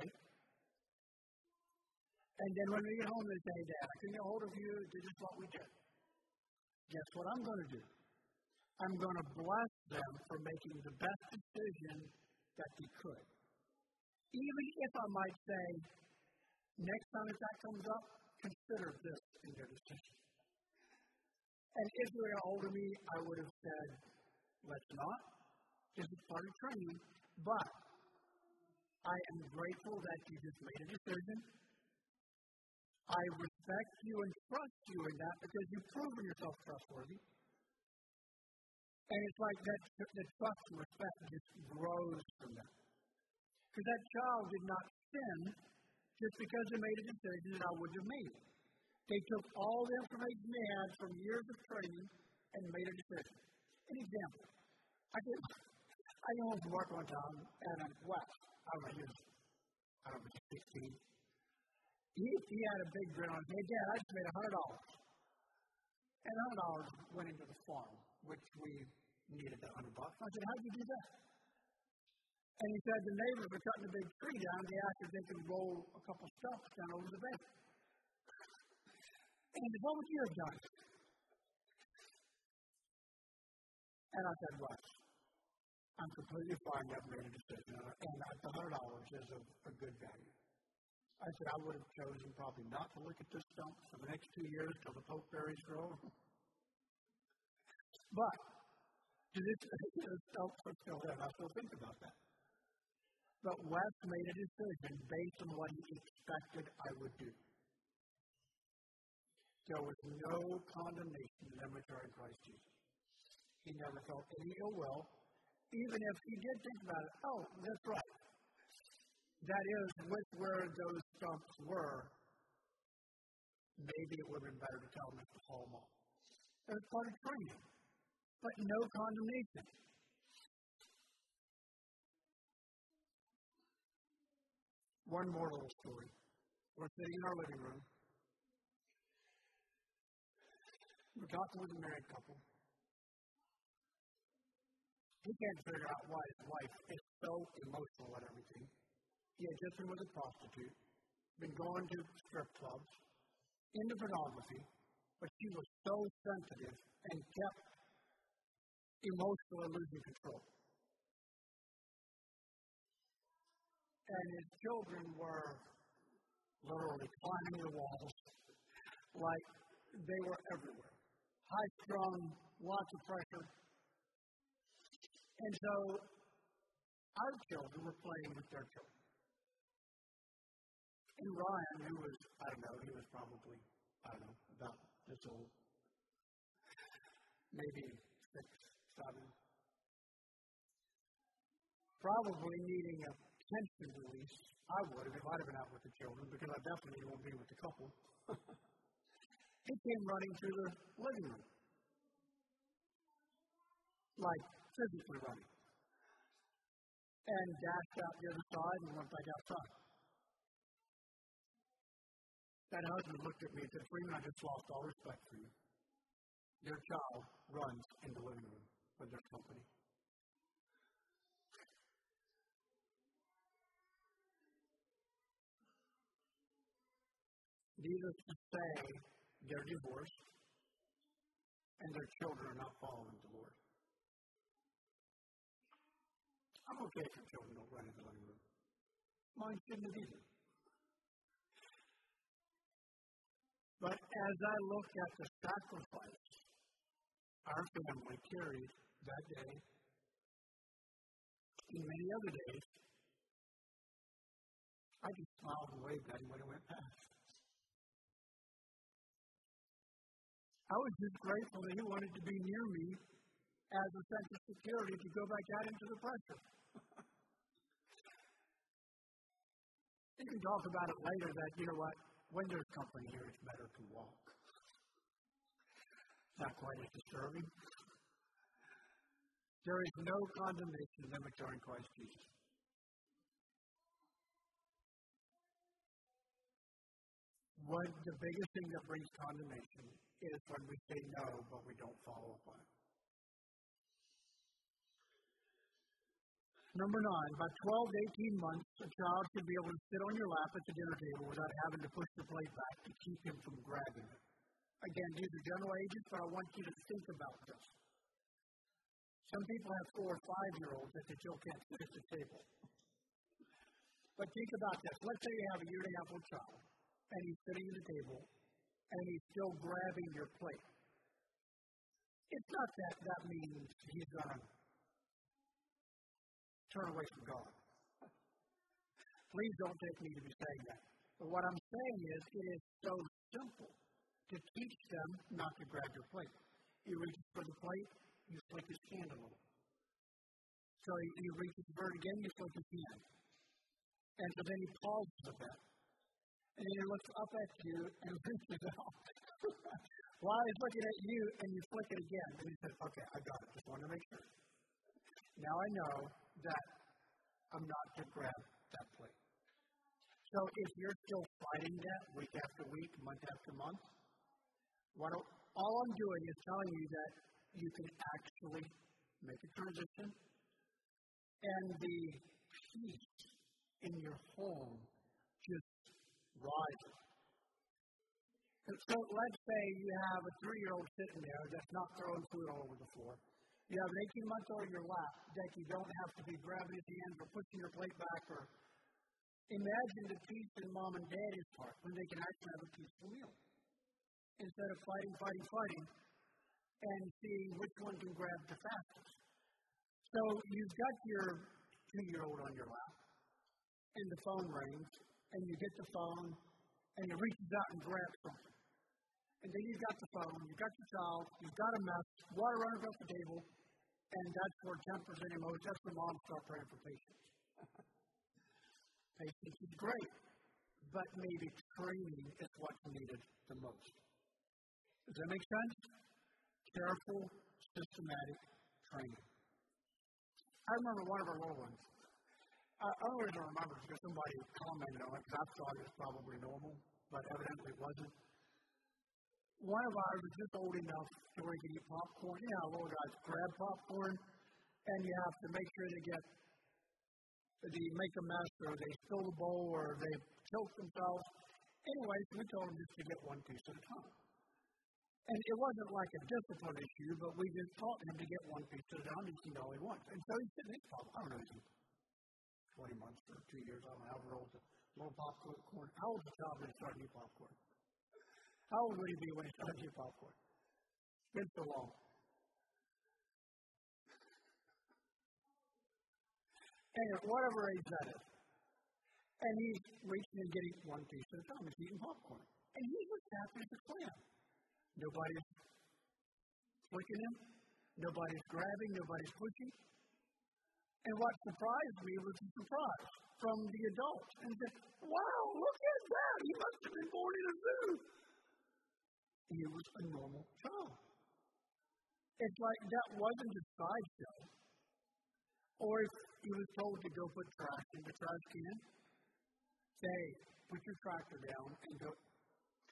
and then when we get home, they say, Dad, I can get hold of you. This is what we did. Guess what I'm going to do? I'm going to bless them for making the best decision that they could. Even if I might say, next time if that comes up, consider this in your decision. And if you were hold of me, I would have said, let's not. This is part of training. But I am grateful that you just made a decision I respect you and trust you in that because you've proven yourself trustworthy. And it's like that the trust and respect just grows from that. Because that child did not sin just because they made a decision that I wouldn't have made. They took all the information they had from years of training and made a decision. An example. I did I came home from work one time and I'm Wes. I was, I don't know, 16 he, he had a big grin on his face. Dad, I just made a hundred dollars. And a hundred dollars went into the farm, which we needed that hundred bucks. I said, How'd you do that? And he said the neighbors were cutting a big tree down. They asked if they could roll a couple stumps down over the bed. And he said, What would you have done? And I said, What? I'm completely fine. I've made a decision, and the hundred dollars is a, a good value. I said I would have chosen probably not to look at this stump for the next two years till the pokeberries grow. but to this the stumps are still there. I still think about that. But Wes made a decision based on what he expected I would do. There was no condemnation in them which are in Christ Jesus. He never felt any ill will, even if he did think about it. Oh, that's right. That is, with where those stumps were, maybe it would have been better to tell them to haul them off. It was part of training, but no condemnation. One more little story. We're sitting in our living room. We're talking with a married couple. He can't figure out why his wife is so emotional at everything. He had just been with a prostitute, been going to strip clubs, into pornography, but she was so sensitive and kept emotionally losing control. And his children were literally climbing the walls like they were everywhere. High strung, lots of pressure. And so our children were playing with their children. And Ryan, who was, I don't know, he was probably, I don't know, about this old, maybe six, seven, probably needing a tension release. I would have if I'd have been out with the children because I definitely won't be with the couple. he came running through the living room, like physically running, and dashed out the other side and went back outside. That husband looked at me and said, Freeman, I just lost all respect for you. Your child runs in the living room with their company. Needless to say, they're divorced and their children are not following the Lord. I'm okay if your children don't run in the living room. Mine shouldn't either. But as I look at the sacrifice our family carried that day, and many other days, I just smiled and waved at him when he went past. I was just grateful that he wanted to be near me as a sense of security to go back out into the pressure. you can talk about it later that, you know what, when there's company here, it's better to walk. Not quite as disturbing. There is no condemnation in them which are in Christ Jesus. What the biggest thing that brings condemnation is when we say no, but we don't follow up on it. Number nine, by 12 to 18 months, a child should be able to sit on your lap at the dinner table without having to push the plate back to keep him from grabbing it. Again, these are general ages, but I want you to think about this. Some people have four or five year olds that they still can't sit at the table. But think about this. Let's say you have a year and a half old child, and he's sitting at the table, and he's still grabbing your plate. It's not that that means he's going to turn away from God. Please don't take me to be saying that. But what I'm saying is, it is so simple to teach them not to grab your plate. You reach for the plate, you flick his hand a little. So he reaches for it again, you flick his hand. And so then he pauses a bit. And then he looks up at you and reaches out. While he's looking at you, and you flick it again. And he says, Okay, I got it. Just wanted to make sure. Now I know that I'm not to grab that plate. So if you're still fighting that week after week, month after month, what all I'm doing is telling you that you can actually make a transition and the peace in your home just rises. So let's say you have a three year old sitting there that's not throwing food all over the floor You have an 18 month old in your lap that you don't have to be grabbing his hands or pushing your plate back or imagine the peace in mom and daddy's heart when they can actually have a peaceful meal. Instead of fighting, fighting, fighting, and seeing which one can grab the fastest. So you've got your two year old on your lap, and the phone rings, and you get the phone, and you reaches out and grabs something. And then you've got the phone, you've got your child, you've got a mess, water running across the table, and that's where tempers and emotions, that's where moms start praying for patience. patience is great, but maybe training is what's needed the most. Does that make sense? Careful, systematic training. I remember one of our little ones. I, always remember because somebody commented on it because I thought it was probably normal, but evidently it wasn't. One of ours was just old enough to where he could eat popcorn. You know, little guys grab popcorn, and you have to make sure they get, they make a mess, or they spill the bowl, or they choke themselves. Anyway, we told him just to get one piece at a time. And it wasn't like a discipline issue, but we just taught him to get one piece at a time. He's eating all he wants. And so he's sitting there, I don't know, he's 20 months or two years, I don't know, however old the little popcorn. How old is the child when he started eating popcorn? How old would he be when he started eating popcorn? It's been so long. And at whatever age that is. And he's reaching and getting one piece at a time. He's eating popcorn. And he's was happy as a clam. Nobody's flicking him. Nobody's grabbing. Nobody's pushing. And what surprised me was the surprise from the adults. And said, wow, look at that. He must have been born in a zoo he was a normal child. It's like that wasn't a sideshow. Or if he was told to go put trash in the trash can, say, put your tractor down and go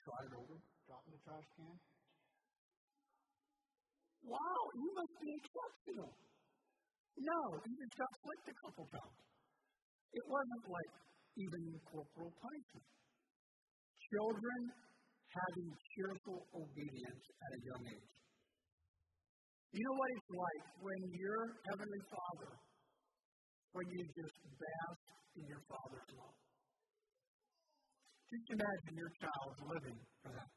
try it over, drop in the trash can. Wow, you must be exceptional. No, he just got flicked a couple times. It wasn't like even corporal punishment. Children having cheerful obedience at a young age. You know what it's like when your Heavenly Father, when you just bask in your Father's love. Just imagine your child living for that.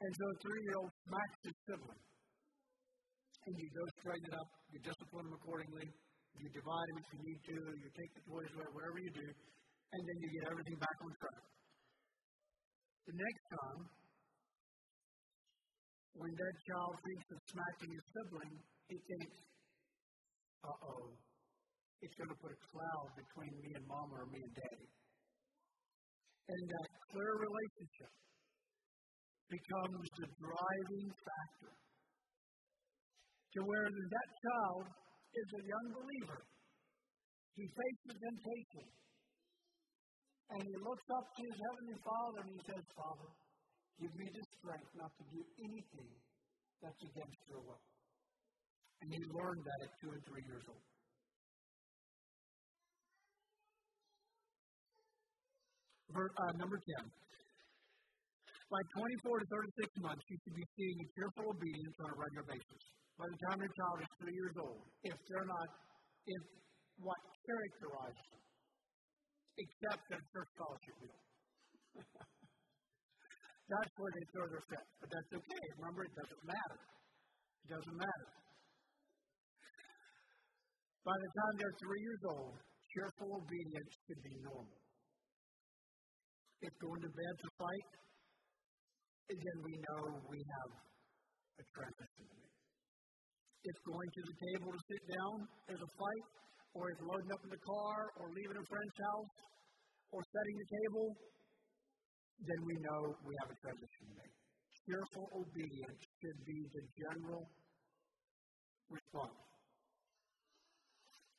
And so a three year old smacks his sibling. And you go straighten it up, you discipline him accordingly, you divide them if you need to, you take the toys away, whatever you do, and then you get everything back on track. The next time, when that child thinks of smacking his sibling, he thinks, uh oh, it's going to put a cloud between me and mama or me and daddy. And that clear relationship becomes the driving factor to where that child is a young believer. He faces temptation. And he looks up to his heavenly Father and he says, Father, give me the strength not to do anything that's against your will. And he learned that at two and three years old. Verse, uh, number 10. By 24 to 36 months, you should be seeing a cheerful obedience on a regular basis by the time your child is three years old, if they're not, if what characterizes them, except that church scholarship deal. that's where they throw their fit. But that's okay. Remember, it doesn't matter. It doesn't matter. By the time they're three years old, cheerful obedience should be normal. If going to bed to fight, then we know we have a transition if going to the table to sit down is a fight, or if loading up in the car, or leaving a friend's house, or setting the table, then we know we have a transition to make. Cheerful obedience should be the general response.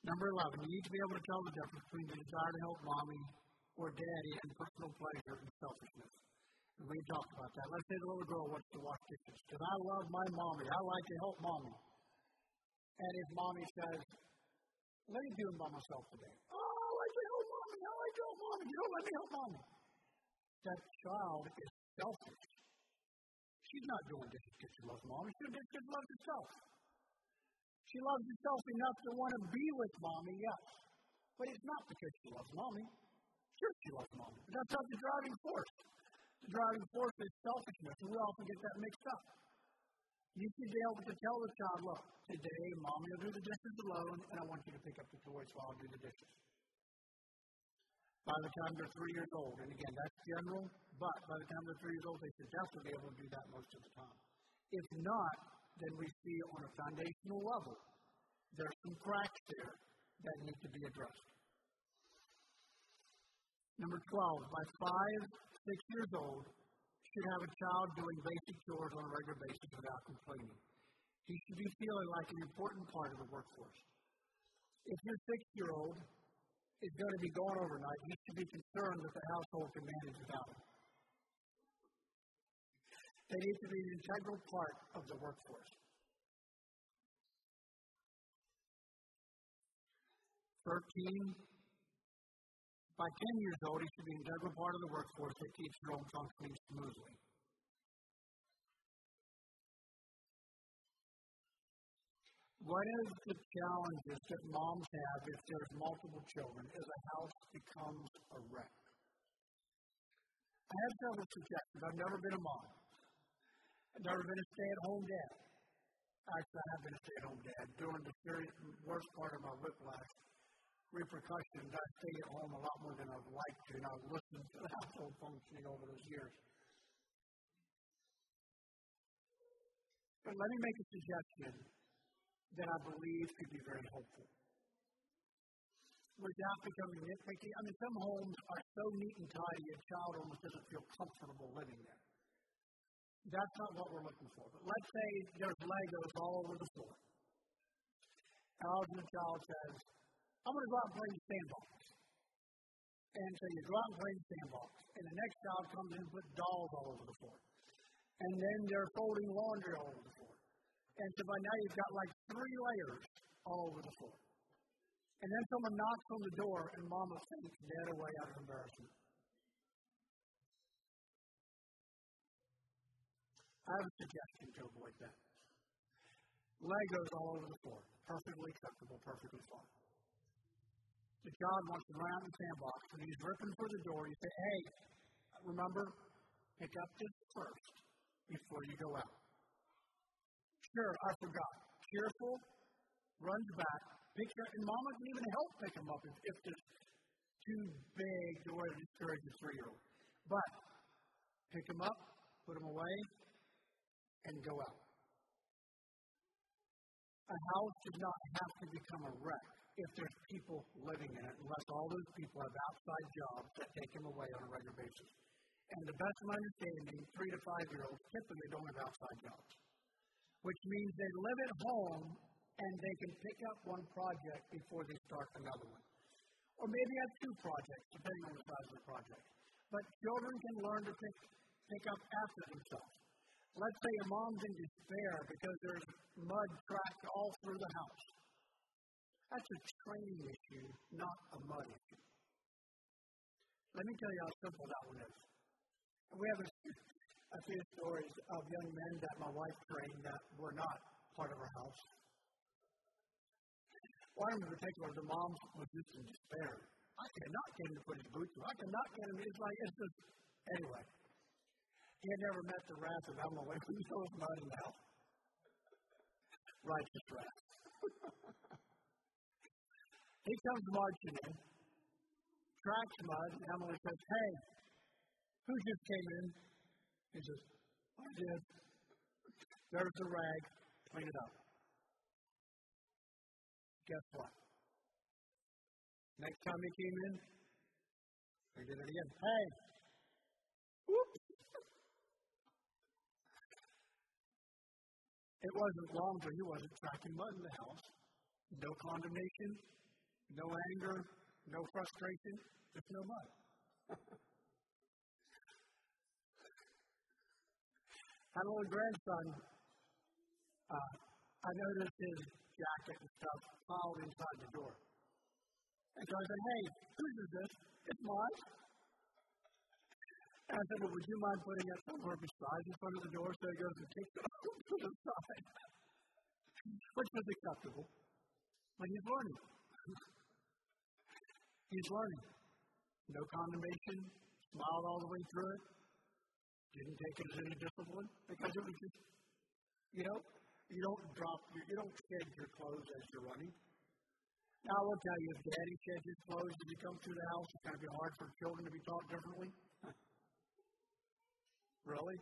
Number 11, you need to be able to tell the difference between the desire to help mommy or daddy and personal pleasure and selfishness. And we talked about that. Let's say the little girl wants to wash dishes. Because I love my mommy. I like to help mommy. And if mommy says, let me do it by myself today. Oh, I to help mommy. No, I to help mommy. You don't let me help mommy. that child is selfish. She's not doing this because she loves mommy. She's doing dishes because she loves herself. She loves herself enough to want to be with mommy, yes. But it's not because she loves mommy. Sure, she loves mommy. But that's not the driving force. The driving force is selfishness, and we often get that mixed up. You should be able to tell the child, look, today mommy will do the dishes alone, and I want you to pick up the toys while I do the dishes. By the time they're three years old, and again, that's general, but by the time they're three years old, they should definitely be able to do that most of the time. If not, then we see on a foundational level, there's some cracks there that need to be addressed. Number 12, by five, six years old, should have a child doing basic chores on a regular basis without complaining. He should be feeling like an important part of the workforce. If your six year old is going to be gone overnight, he should be concerned that the household can manage without him. They need to be an integral part of the workforce. 13, by 10 years old, he should be an integral part of the workforce that keeps your home functioning smoothly. What is the challenges that moms have if there's multiple children as a house becomes a wreck? I have several suggestions. I've never been a mom. I've never been a stay-at-home dad. Actually, I have been a stay-at-home dad during the worst part of my whiplash repercussions. I stayed at home a lot more than I'd like to, and I've listened to the household functioning over those years. But let me make a suggestion that I believe could be very helpful. Without becoming nitpicky, I mean, some homes are so neat and tidy, a child almost doesn't feel comfortable living there. That's not what we're looking for. But let's say there's Legos all over the floor. All the child says, I'm going to go out and play in the sandbox. And so you go out and play in the sandbox. And the next child comes in and puts dolls all over the floor. And then they're folding laundry all over the floor. And so by now you've got like three layers all over the floor. And then someone knocks on the door and mama faints dead away out of embarrassment. I have a suggestion to avoid that. Legos all over the floor. Perfectly acceptable, perfectly fine. The child wants to run out in the sandbox and he's ripping for the door. You say, hey, remember, pick up this first before you go out. Sure, I forgot. Cheerful, runs back, picks up, and mama can even help pick him up if, if it's too big to where to discourage a three year old. But pick him up, put him away, and go out. A house does not have to become a wreck if there's people living in it, unless all those people have outside jobs that take them away on a regular basis. And the best of my understanding, three to five year olds typically don't have outside jobs, which means they live at home and they can pick up one project before they start another one. Or maybe have two projects, depending on the size of the project. But children can learn to pick, pick up after themselves. Let's say a mom's in despair because there's mud tracked all through the house. That's a training issue, not a mud issue. Let me tell you how simple that one is. We have a, a few stories of young men that my wife trained that were not part of our house. One in particular, the mom was just in despair. I cannot get him to put his boots on. I cannot get him. It's like, it's just, anyway. He had never met the wrath of Emily when he throws mud in house. Righteous wrath. He comes marching in, tracks mud, and Emily says, Hey, who just came in? He says, I did. There's the rag, clean it up. Guess what? Next time he came in, he did it again. Hey, whoops. It wasn't long till he wasn't tracking mud in the house. No condemnation, no anger, no frustration, just no mud. A little grandson. Uh, I noticed his jacket and stuff piled inside the door. And so I said, Hey, whose is this? It's mine. And I said, well, would you mind putting it somewhere besides in front of the door so he goes and takes it to the side? Which was acceptable. But he's learning. He's learning. No condemnation, smiled all the way through it, didn't take it as any discipline because it was just, you know, you don't drop, your, you don't shed your clothes as you're running. Now, I will tell you, if daddy sheds his clothes as he comes through the house, it's going to be hard for children to be taught differently. really?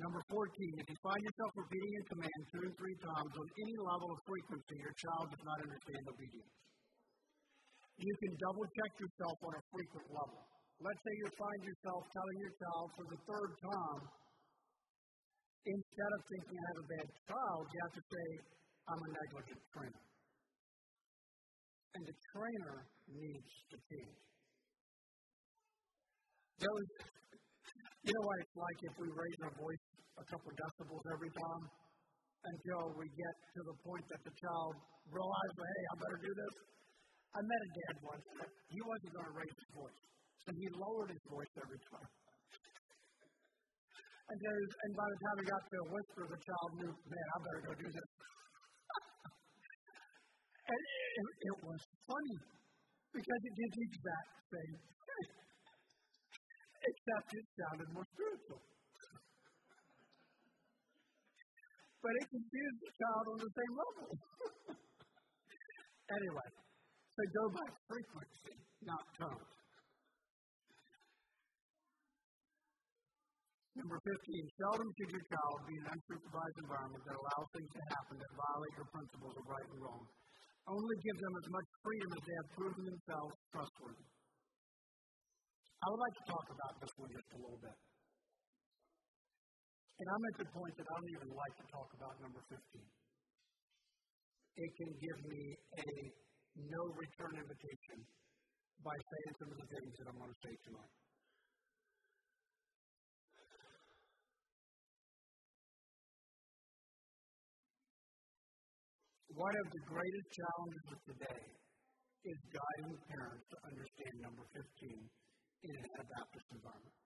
Number 14, if you find yourself repeating a command two or three times on any level of frequency, your child does not understand obedience. You can double check yourself on a frequent level. Let's say you find yourself telling your child for the third time, instead of thinking I have a bad child, you have to say, I'm a negligent trainer. And the trainer needs to change. Those, you know what it's like if we raise our voice a couple decibels every time until we get to the point that the child realizes, hey, I better do this. I met a dad once that he wasn't going to raise his voice. So he lowered his voice every time. And, and by the time he got to a whisper, the child knew, man, I better go do this. and it, it, was funny because it did the exact same thing, except it sounded more spiritual. but it confused the child on the same level. anyway, so go by frequency, not tone. Number 15, seldom should your child be in an unsupervised environment that allows things to happen that violate your principles of right and wrong. Only give them as much freedom as they have proven themselves trustworthy. I would like to talk about this one just a little bit. And I'm at the point that I don't even like to talk about number 15. It can give me a no return invitation by saying some of the things that I'm going to say tonight. One of the greatest challenges of today is guiding parents to understand number 15 in an Anabaptist environment.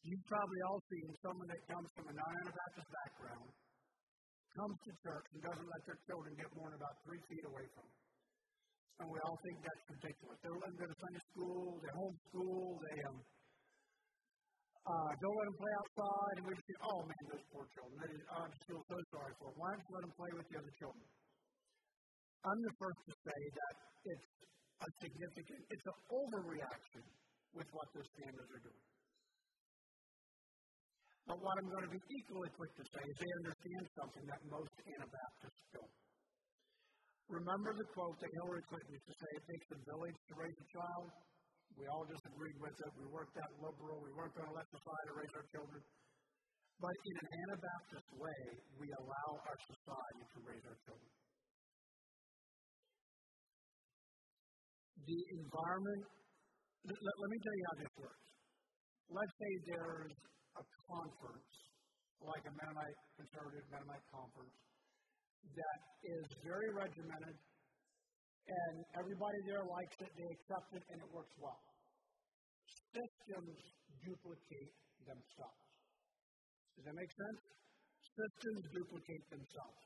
You've probably all seen someone that comes from a non Anabaptist background, comes to church, and doesn't let their children get more than about three feet away from them. And we all think that's ridiculous. They don't let them go to Sunday school, they homeschool, they um, uh, don't let them play outside, and we just think, oh man, those poor children. They, I just feel so sorry for them. Why don't you let them play with the other children? I'm the first to say that a significant, it's an overreaction with what those families are doing. But what I'm going to be equally quick to say is they understand something that most Anabaptists don't. Remember the quote that Hillary Clinton used to say, it takes a village to raise a child? We all disagreed with it. We weren't that liberal. We weren't going to let society raise our children. But in an Anabaptist way, we allow our society to raise our children. The environment, let, let me tell you how this works. Let's say there's a conference, like a Mennonite, conservative Mennonite conference, that is very regimented, and everybody there likes it, they accept it, and it works well. Systems duplicate themselves. Does that make sense? Systems duplicate themselves.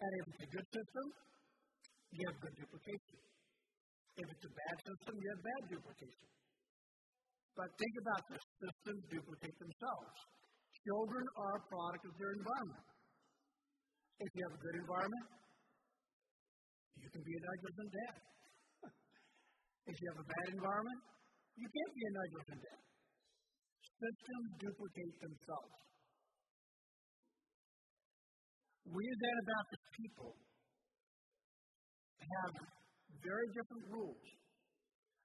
And if it's a good system, you have good duplication. If it's a bad system, you have bad duplication. But think about this systems duplicate themselves. Children are a product of their environment. If you have a good environment, you can be a negligent dad. if you have a bad environment, you can't be a negligent dad. Systems duplicate themselves. We as Anabaptist people have very different rules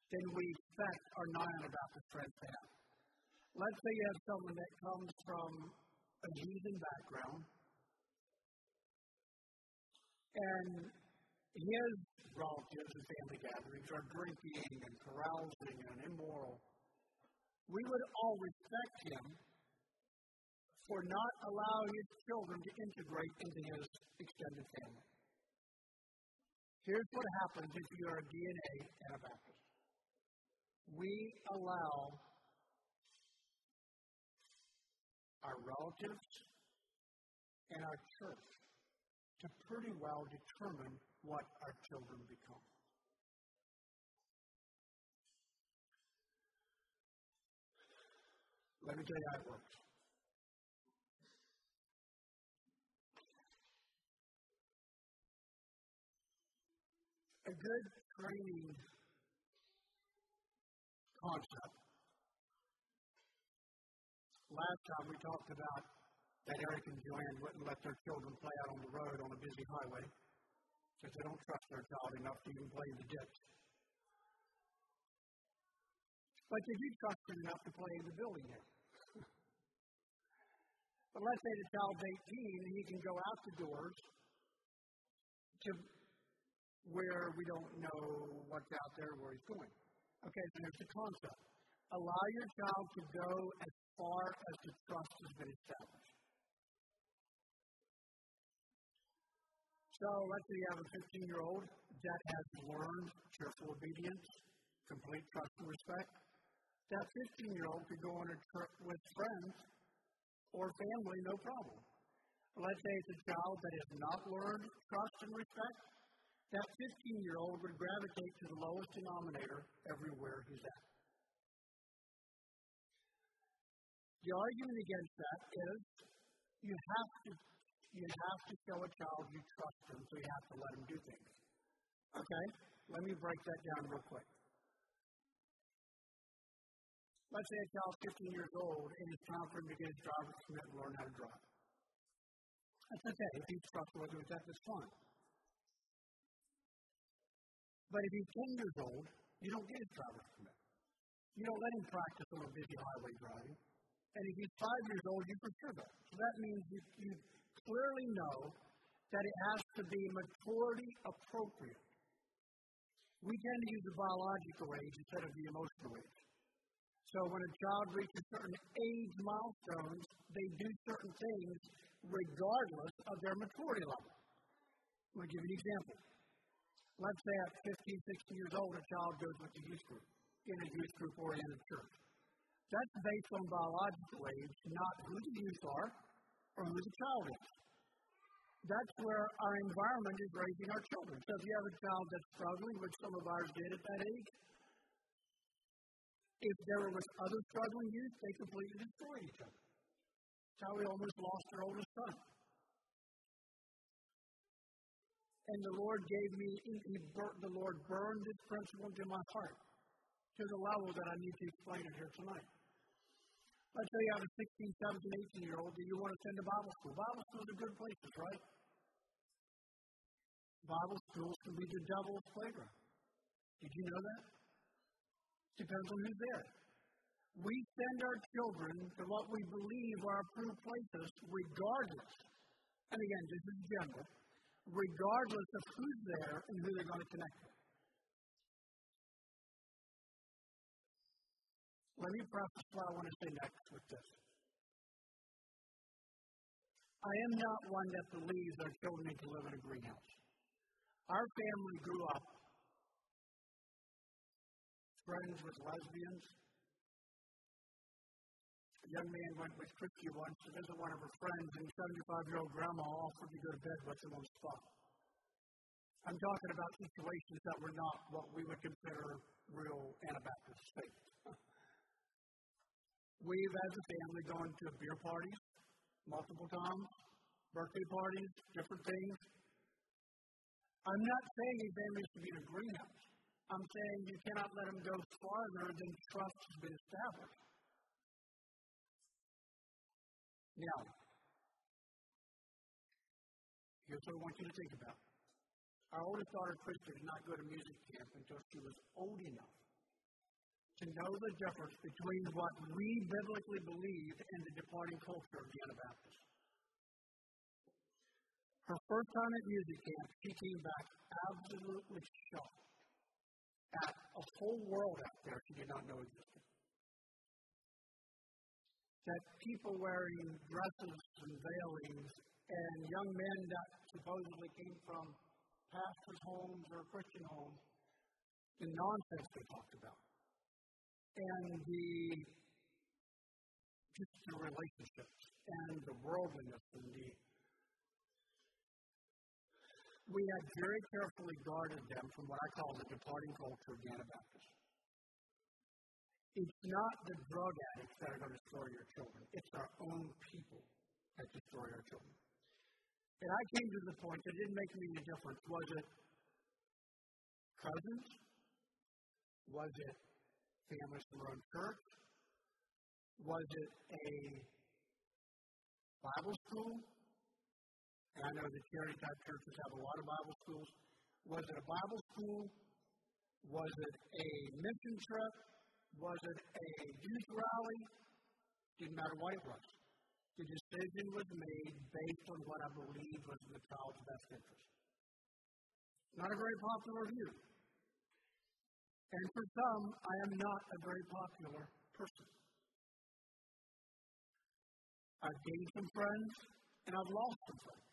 than we expect our non-Anabaptist friends to have. Let's say you have someone that comes from a heathen background, and his relatives and family gatherings are drinking and carousing and immoral. We would all respect him for not allowing his children to integrate into his extended family. Here's what happens if you are a DNA Anabaptist. We allow our relatives and our church to pretty well determine what our children become. Let me tell you how it works. A good training concept. Last time we talked about that Eric and Joanne wouldn't let their children play out on the road on a busy highway because they don't trust their child enough to even play in the ditch. But they do trust them enough to play in the building there. but let's say the child's 18 and he can go out the doors to where we don't know what's out there, where he's going. Okay, so there's the concept. Allow your child to go as far as the trust has been established. So let's say you have a 15 year old that has learned cheerful obedience, complete trust and respect. That 15 year old could go on a trip with friends or family, no problem. Let's say it's a child that has not learned trust and respect. That 15 year old would gravitate to the lowest denominator everywhere he's at. The argument against that is you have to you have to show a child you trust them, so you have to let them do things. Okay? Let me break that down real quick. Let's say a child's 15 years old and it's time for him to get his driver's permit and learn how to drive. That's okay. If he's trustworthy with that, that's fine. But if he's 10 years old, you don't get his driver's permit. You don't let him practice on a busy highway driving. And if he's five years old, you for sure don't. So that means you, you clearly know that it has to be maturity appropriate. We tend to use the biological age instead of the emotional age. So when a child reaches certain age milestones, they do certain things regardless of their maturity level. Me give you an example. Let's say at 15, 16 years old, a child goes with the youth group in a youth group oriented church. That's based on biological age, not who the youth are or who the child is. That's where our environment is raising our children. So if you have a child that's struggling, which some of ours did at that age, if there was other struggling youth, they completely destroyed each other. That's how we almost lost our oldest son. And the Lord gave me, he, the Lord burned this principle into my heart to the level that I need to explain it here tonight. Let's say you have a 16, 17, 18 year old that you want to send to Bible school. Bible schools are good places, right? Bible schools can be the devil's playground. Did you know that? Depends on who's there. We send our children to what we believe are approved places, regardless. And again, this is general, regardless of who's there and who they're going to connect with. Let me preface what I want to say next with this. I am not one that believes our children need to live in a greenhouse. Our family grew up friends with lesbians. Young man went with Christy once to visit one of her friends, and 75 year old grandma offered to go to bed with him on the spot. I'm talking about situations that were not what we would consider real Anabaptist faith. We've, as a family, gone to beer parties multiple times, birthday parties, different things. I'm not saying these families to be in a greenhouse. I'm saying you cannot let them go farther than trust has been established. Now, here's what I want you to think about. Our oldest daughter, Krista, did not go to music camp until she was old enough to know the difference between what we biblically believe and the departing culture of the Anabaptists. Her first time at music camp, she came back absolutely shocked at a whole world out there she did not know existed. That people wearing dresses and veilings and young men that supposedly came from pastors' homes or Christian homes, the nonsense they talked about, and the just the relationships and the worldliness and the we had very carefully guarded them from what I call the departing culture of the Anabaptists. It's not the drug addicts that are going to destroy your children. It's our own people that destroy our children. And I came to the point that didn't make me any difference. Was it cousins? Was it families from our own church? Was it a Bible school? And I know that charity type churches have a lot of Bible schools. Was it a Bible school? Was it a mission trip? Was it a youth rally? Didn't matter what it was. The decision was made based on what I believed was in the child's best interest. Not a very popular view. And for some, I am not a very popular person. I've gained some friends, and I've lost some friends.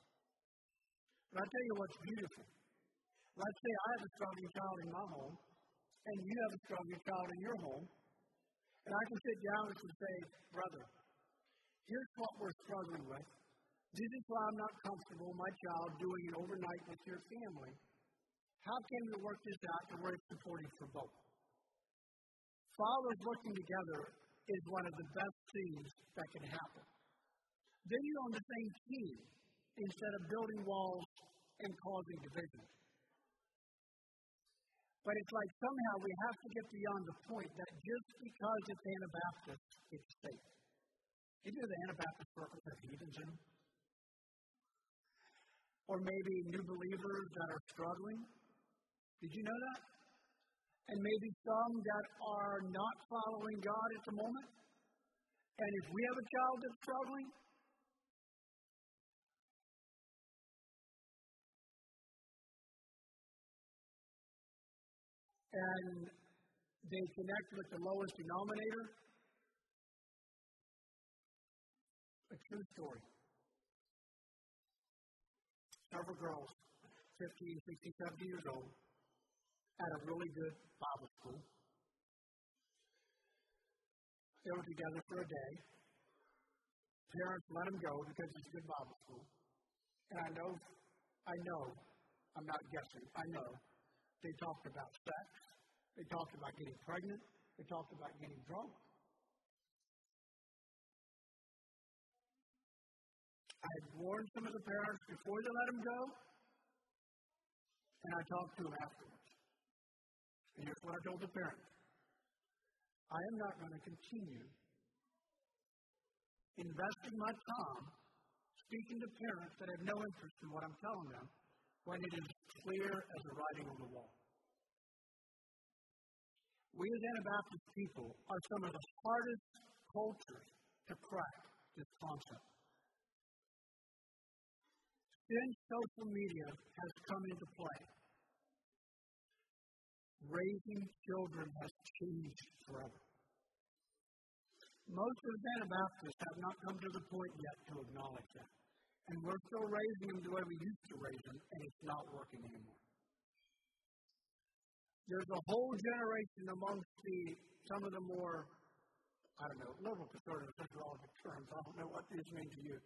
But I'll tell you what's beautiful. Let's say I have a struggling child in my home, and you have a struggling child in your home, and I can sit down and say, brother, here's what we're struggling with. This is why I'm not comfortable my child doing it overnight with your family. How can we work this out to where it's supportive for both? Fathers working together is one of the best things that can happen. Then you're on the same team instead of building walls and causing divisions. But it's like somehow we have to get beyond the point that just because it's Anabaptist, it's safe. You know the Anabaptist circles have heathens in? Or maybe new believers that are struggling. Did you know that? And maybe some that are not following God at the moment. And if we have a child that's struggling, and they connect with the lowest denominator. A true story. Several girls, 15, 16, 17 years old, at a really good Bible school. They were together for a day. Parents let them go because it's a good Bible school. And I know, I know, I'm not guessing, I know they talked about sex. They talked about getting pregnant. They talked about getting drunk. I had warned some of the parents before they let them go, and I talked to them afterwards. And here's what I told the parents I am not going to continue investing my time speaking to parents that have no interest in what I'm telling them when it is clear as the writing on the wall. We as Anabaptist people are some of the hardest cultures to crack this concept. Since social media has come into play, raising children has changed forever. Most of the Anabaptists have not come to the point yet to acknowledge that. And we're still raising them the way we used to raise them, and it's not working anymore. There's a whole generation amongst the some of the more, I don't know, liberal conservative, such are all the terms. I don't know what these mean to you.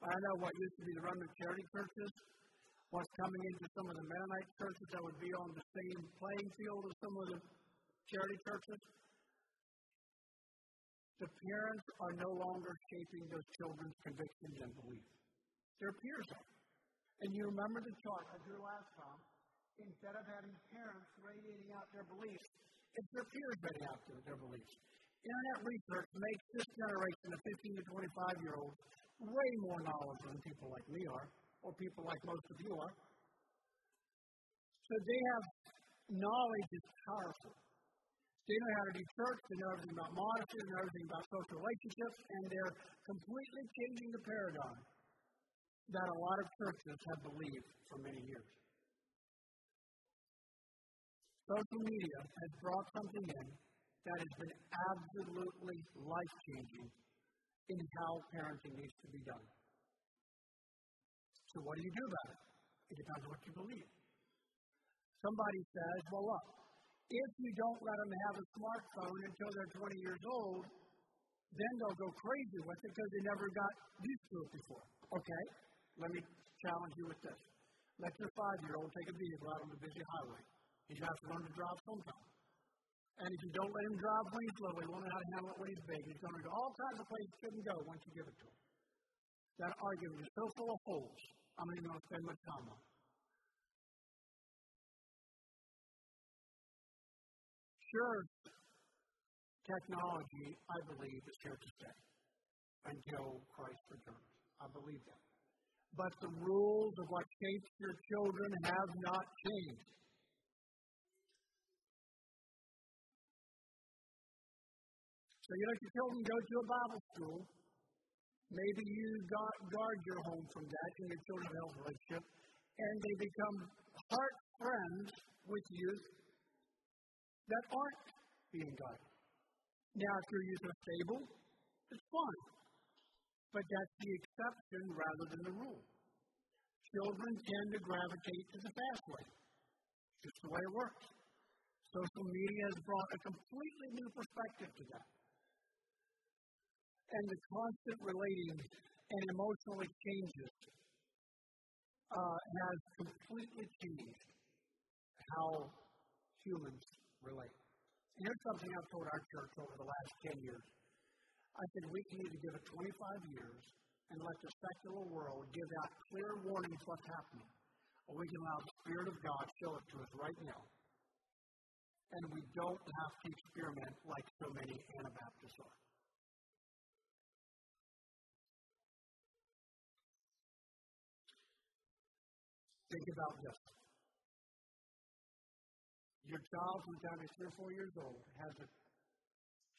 But I know what used to be the remnant charity churches, what's coming into some of the Mennonite churches that would be on the same playing field as some of the charity churches. The parents are no longer shaping those children's convictions and beliefs. Their peers are. And you remember the chart I drew last time? Instead of having parents radiating out their beliefs, it's their peers radiating out their, beliefs. Internet research makes this generation of 15 to 25 year olds way more knowledgeable than people like me are, or people like most of you are. So they have knowledge is powerful. They know how to do church, they know everything about modesty, they know everything about social relationships, and they're completely changing the paradigm that a lot of churches have believed for many years. Social media has brought something in that has been absolutely life changing in how parenting needs to be done. So, what do you do about it? It depends on what you believe. Somebody says, well, look, if you don't let them have a smartphone until they're 20 years old, then they'll go crazy with it because they never got used to it before. Okay, let me challenge you with this. Let your five year old take a vehicle out on the busy highway. He's going to learn to drive sometime. And if you don't let him drive when he's little, he won't know how to handle it when he's big. He's going to go all kinds of places he shouldn't go once you give it to him. That argument is so full of holes, I'm not even going to spend much time on it. Sure, technology, I believe, is here to stay until Christ returns. I believe that. But the rules of what shapes your children have not changed. So you let your children go to a Bible school. Maybe you got, guard your home from that and your children have relationship, and they become heart friends with youth that aren't being guided. Now, if you're using a fable, it's fine. But that's the exception rather than the rule. Children tend to gravitate to the fast way. Just the way it works. Social media has brought a completely new perspective to that. And the constant relating and emotional exchanges uh, has completely changed how humans relate. And here's something I've told our church over the last 10 years. I said we need to give it 25 years and let the secular world give out clear warnings what's happening. Or we can allow the Spirit of God show it to us right now. And we don't have to experiment like so many Anabaptists are. Think about this. Your child, from the three or four years old, has a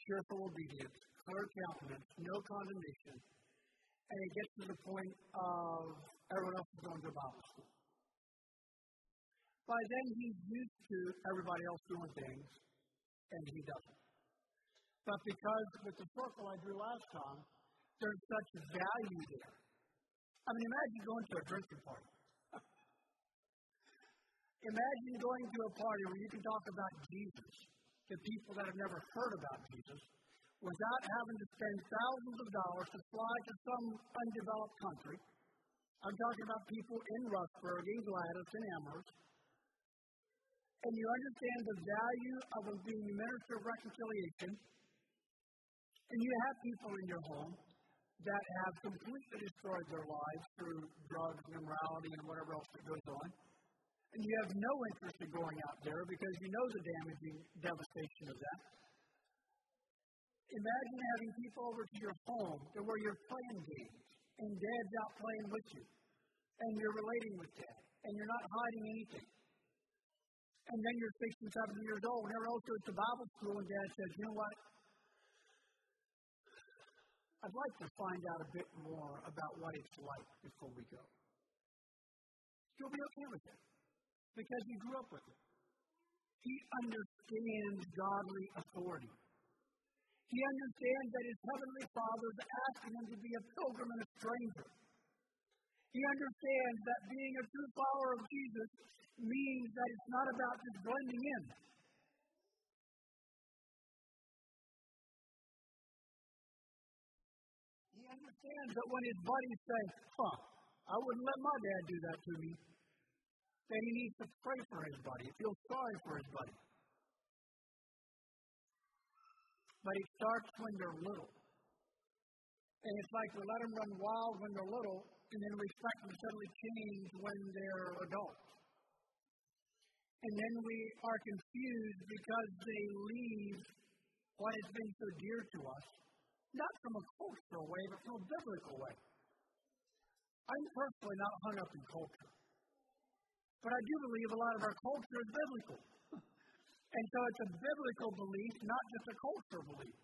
cheerful obedience, clear countenance, no condemnation, and it gets to the point of everyone else is going to Bible school. By then, he's used to everybody else doing things, and he doesn't. But because with the circle I drew last time, there's such value there. I mean, imagine going to a drinking party. Imagine going to a party where you can talk about Jesus to people that have never heard about Jesus without having to spend thousands of dollars to fly to some undeveloped country. I'm talking about people in Rustburg, in Gladys, in Amherst. And you understand the value of being a minister of reconciliation. And you have people in your home that have completely destroyed their lives through drugs and immorality and whatever else that goes on and you have no interest in going out there because you know the damaging devastation of that. Imagine having people over to your home to where you're playing games and dad's out playing with you and you're relating with dad and you're not hiding anything. And then you're six and seven years old, and everyone else goes to Bible school, and dad says, You know what? I'd like to find out a bit more about what it's like before we go. You'll be okay with it because he grew up with it. He understands godly authority. He understands that his heavenly Father is asking him to be a pilgrim and a stranger. He understands that being a true follower of Jesus means that it's not about just blending in. He understands that when his buddies say, huh, I wouldn't let my dad do that to me, that he needs to pray for his buddy, feel sorry for his buddy. But it starts when they're little. And it's like we let them run wild when they're little, and then we expect them to suddenly change when they're adults. And then we are confused because they leave what has been so dear to us, not from a cultural way, but from a biblical way. I'm personally not hung up in culture. But I do believe a lot of our culture is biblical. And so it's a biblical belief, not just a cultural belief.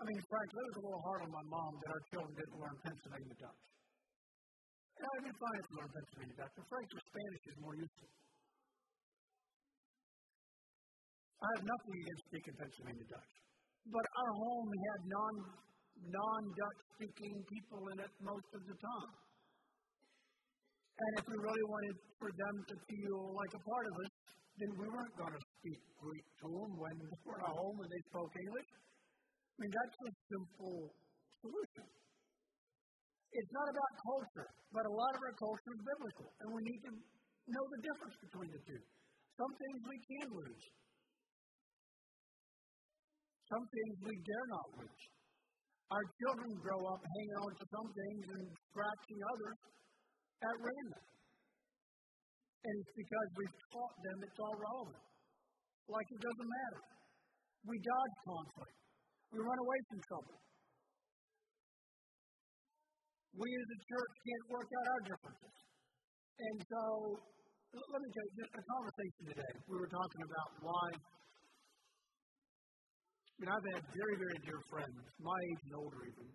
I mean, frankly, it was a little hard on my mom that our children didn't learn Pennsylvania Dutch. And I'd be fine you learn Pennsylvania Dutch, but frankly, Spanish is more useful. I have nothing against speaking Pennsylvania Dutch. But our home had non non Dutch speaking people in it most of the time. And if we really wanted for them to feel like a part of us, then we weren't going to speak Greek to them when we're at home and they spoke English. I mean, that's a simple solution. It's not about culture, but a lot of our culture is biblical, and we need to know the difference between the two. Some things we can lose. Some things we dare not lose. Our children grow up hanging on to some things and scratching others at random. And it's because we've taught them it's all relevant. Like it doesn't matter. We dodge conflict. We run away from trouble. We as a church can't work out our differences. And so, let me tell you, a conversation today. We were talking about why. I mean, I've had very, very dear friends, my age and older even,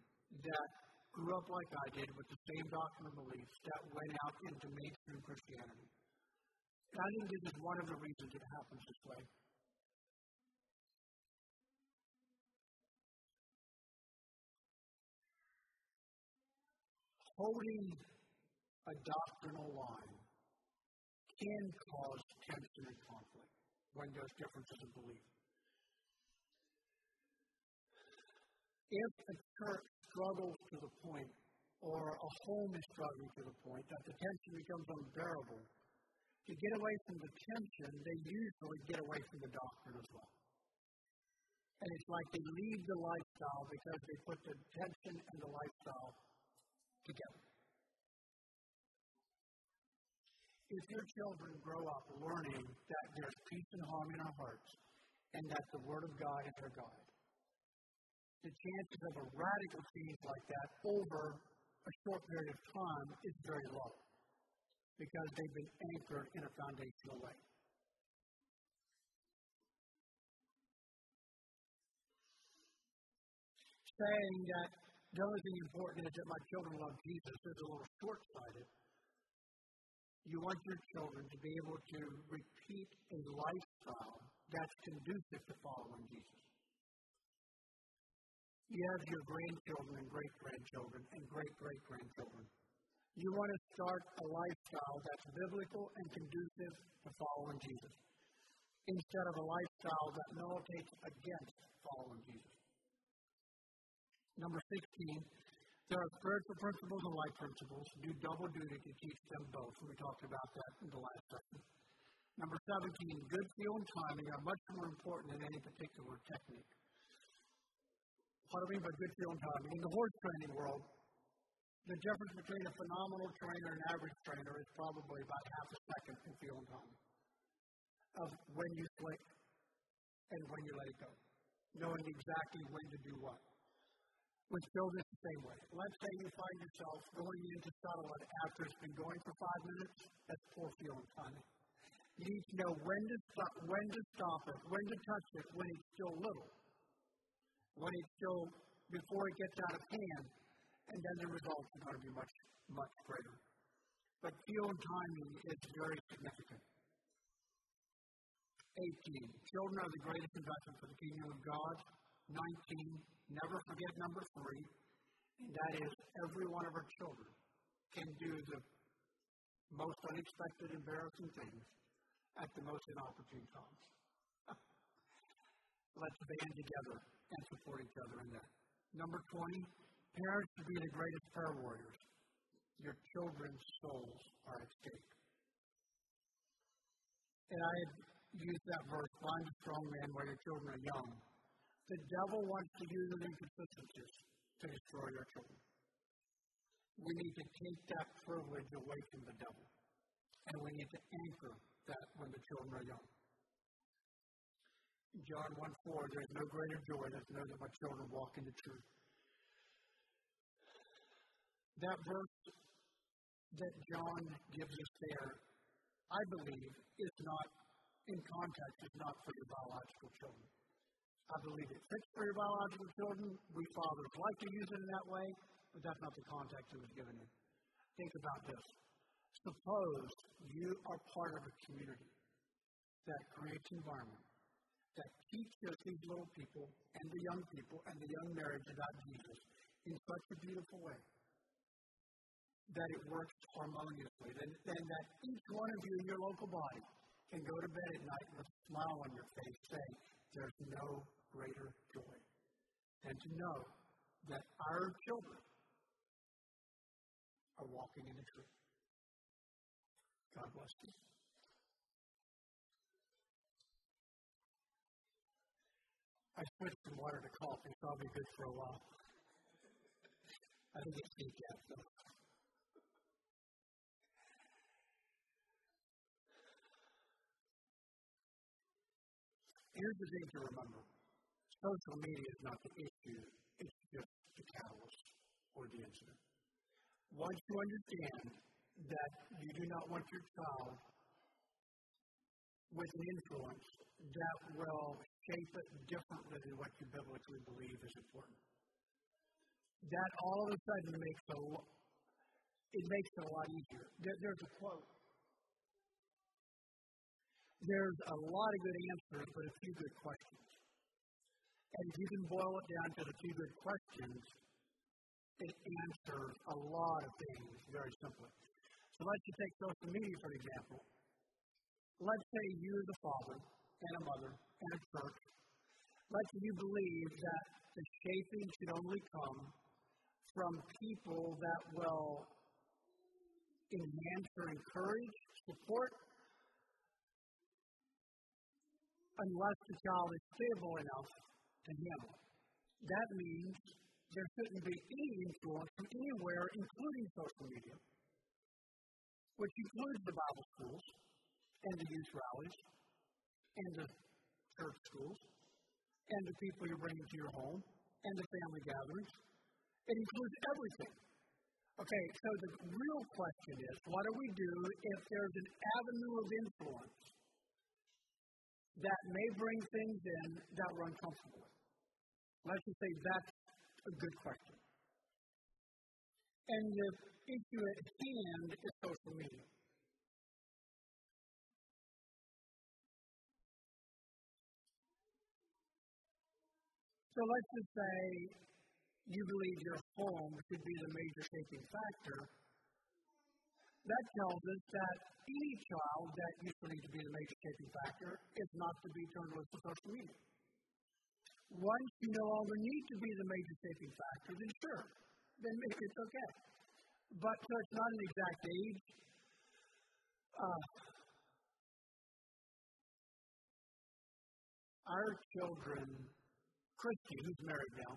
that grew up like I did with the same doctrine and beliefs that went out into mainstream Christianity. I think this is one of the reasons it happens this way. Holding a doctrinal line can cause tension and conflict when there's differences in belief. If a church struggles to the point, or a home is struggling to the point that the tension becomes unbearable, to get away from the tension, they usually get away from the doctrine as well. And it's like they leave the lifestyle because they put the tension and the lifestyle together. If your children grow up learning that there's peace and harmony in our hearts and that the Word of God is our guide, the chances of a radical change like that over a short period of time is very low because they've been anchored in a foundational way. Saying that the only thing important is that my children love Jesus is a little short sighted. You want your children to be able to repeat a lifestyle that's conducive to following Jesus. You have your grandchildren and great grandchildren and great great grandchildren. You want to start a lifestyle that's biblical and conducive to following Jesus instead of a lifestyle that militates against following Jesus. Number 16, there are spiritual principles and life principles. Do double duty to teach them both. We talked about that in the last session. Number 17, good feel and timing are much more important than any particular technique. What do I mean by good feel and timing? In the horse training world, the difference between a phenomenal trainer and an average trainer is probably about half a second in feel and timing of when you flick and when you let it go, knowing exactly when to do what. With children, the same way. Let's say you find yourself going into saddle after it's been going for five minutes. That's poor feel and timing. You need to know when to stop, when to stop it, when to touch it, when it's still little when it's still before it gets out of hand, and then the results are going to be much, much greater. But field timing is very significant. 18. Children are the greatest investment for the kingdom of God. 19. Never forget number three, and that is every one of our children can do the most unexpected, embarrassing things at the most inopportune times. Let's band together and support each other in that. Number 20, parents to be the greatest prayer warriors. Your children's souls are at stake. And I have used that verse, find a strong man while your children are young. The devil wants to use an inconsistencies to destroy your children. We need to take that privilege away from the devil. And we need to anchor that when the children are young. John 1 4, there is no greater joy than to know that my children walk in the truth. That verse that John gives us there, I believe, is not, in context, is not for your biological children. I believe it fits for your biological children. We fathers like to use it in that way, but that's not the context it was given in. Think about this. Suppose you are part of a community that creates environment that teaches these little people and the young people and the young marriage about Jesus in such a beautiful way that it works harmoniously. And, that each one of you in your local body can go to bed at night with a smile on your face saying, There's no greater joy than to know that our children are walking in the truth. God bless you. I switched from water to coffee, so I'll be good for a while. I think it's decaf, though. Here's the thing to remember social media is not the issue, it's just the catalyst or the incident. Once you understand that you do not want your child with an influence that will shape it differently than what you biblically believe is important. That all of a sudden makes a it makes it a lot easier. There's a quote. There's a lot of good answers, but a few good questions. And if you can boil it down to the few good questions, it answers a lot of things very simply. So let's just take social media, for example. Let's say you're the father and a mother and a church. Let's you believe that the shaping should only come from people that will enhance or encourage, support, unless the child is stable enough to handle. That means there shouldn't be any influence from anywhere, including social media, which includes the Bible schools and the youth rallies and the church schools and the people you're bringing to your home and the family gatherings. It includes everything. Okay, so the real question is what do we do if there's an avenue of influence that may bring things in that we're uncomfortable? Let's just say that's a good question. And the issue at hand is social media. So let's just say you believe your home should be the major shaping factor. That tells us that any child that used to need to be the major shaping factor is not to be turned loose to social media. Once you no longer need to be the major shaping factor, then sure, then it's okay. But so it's not an exact age. Uh, our children, Christy, who's married now,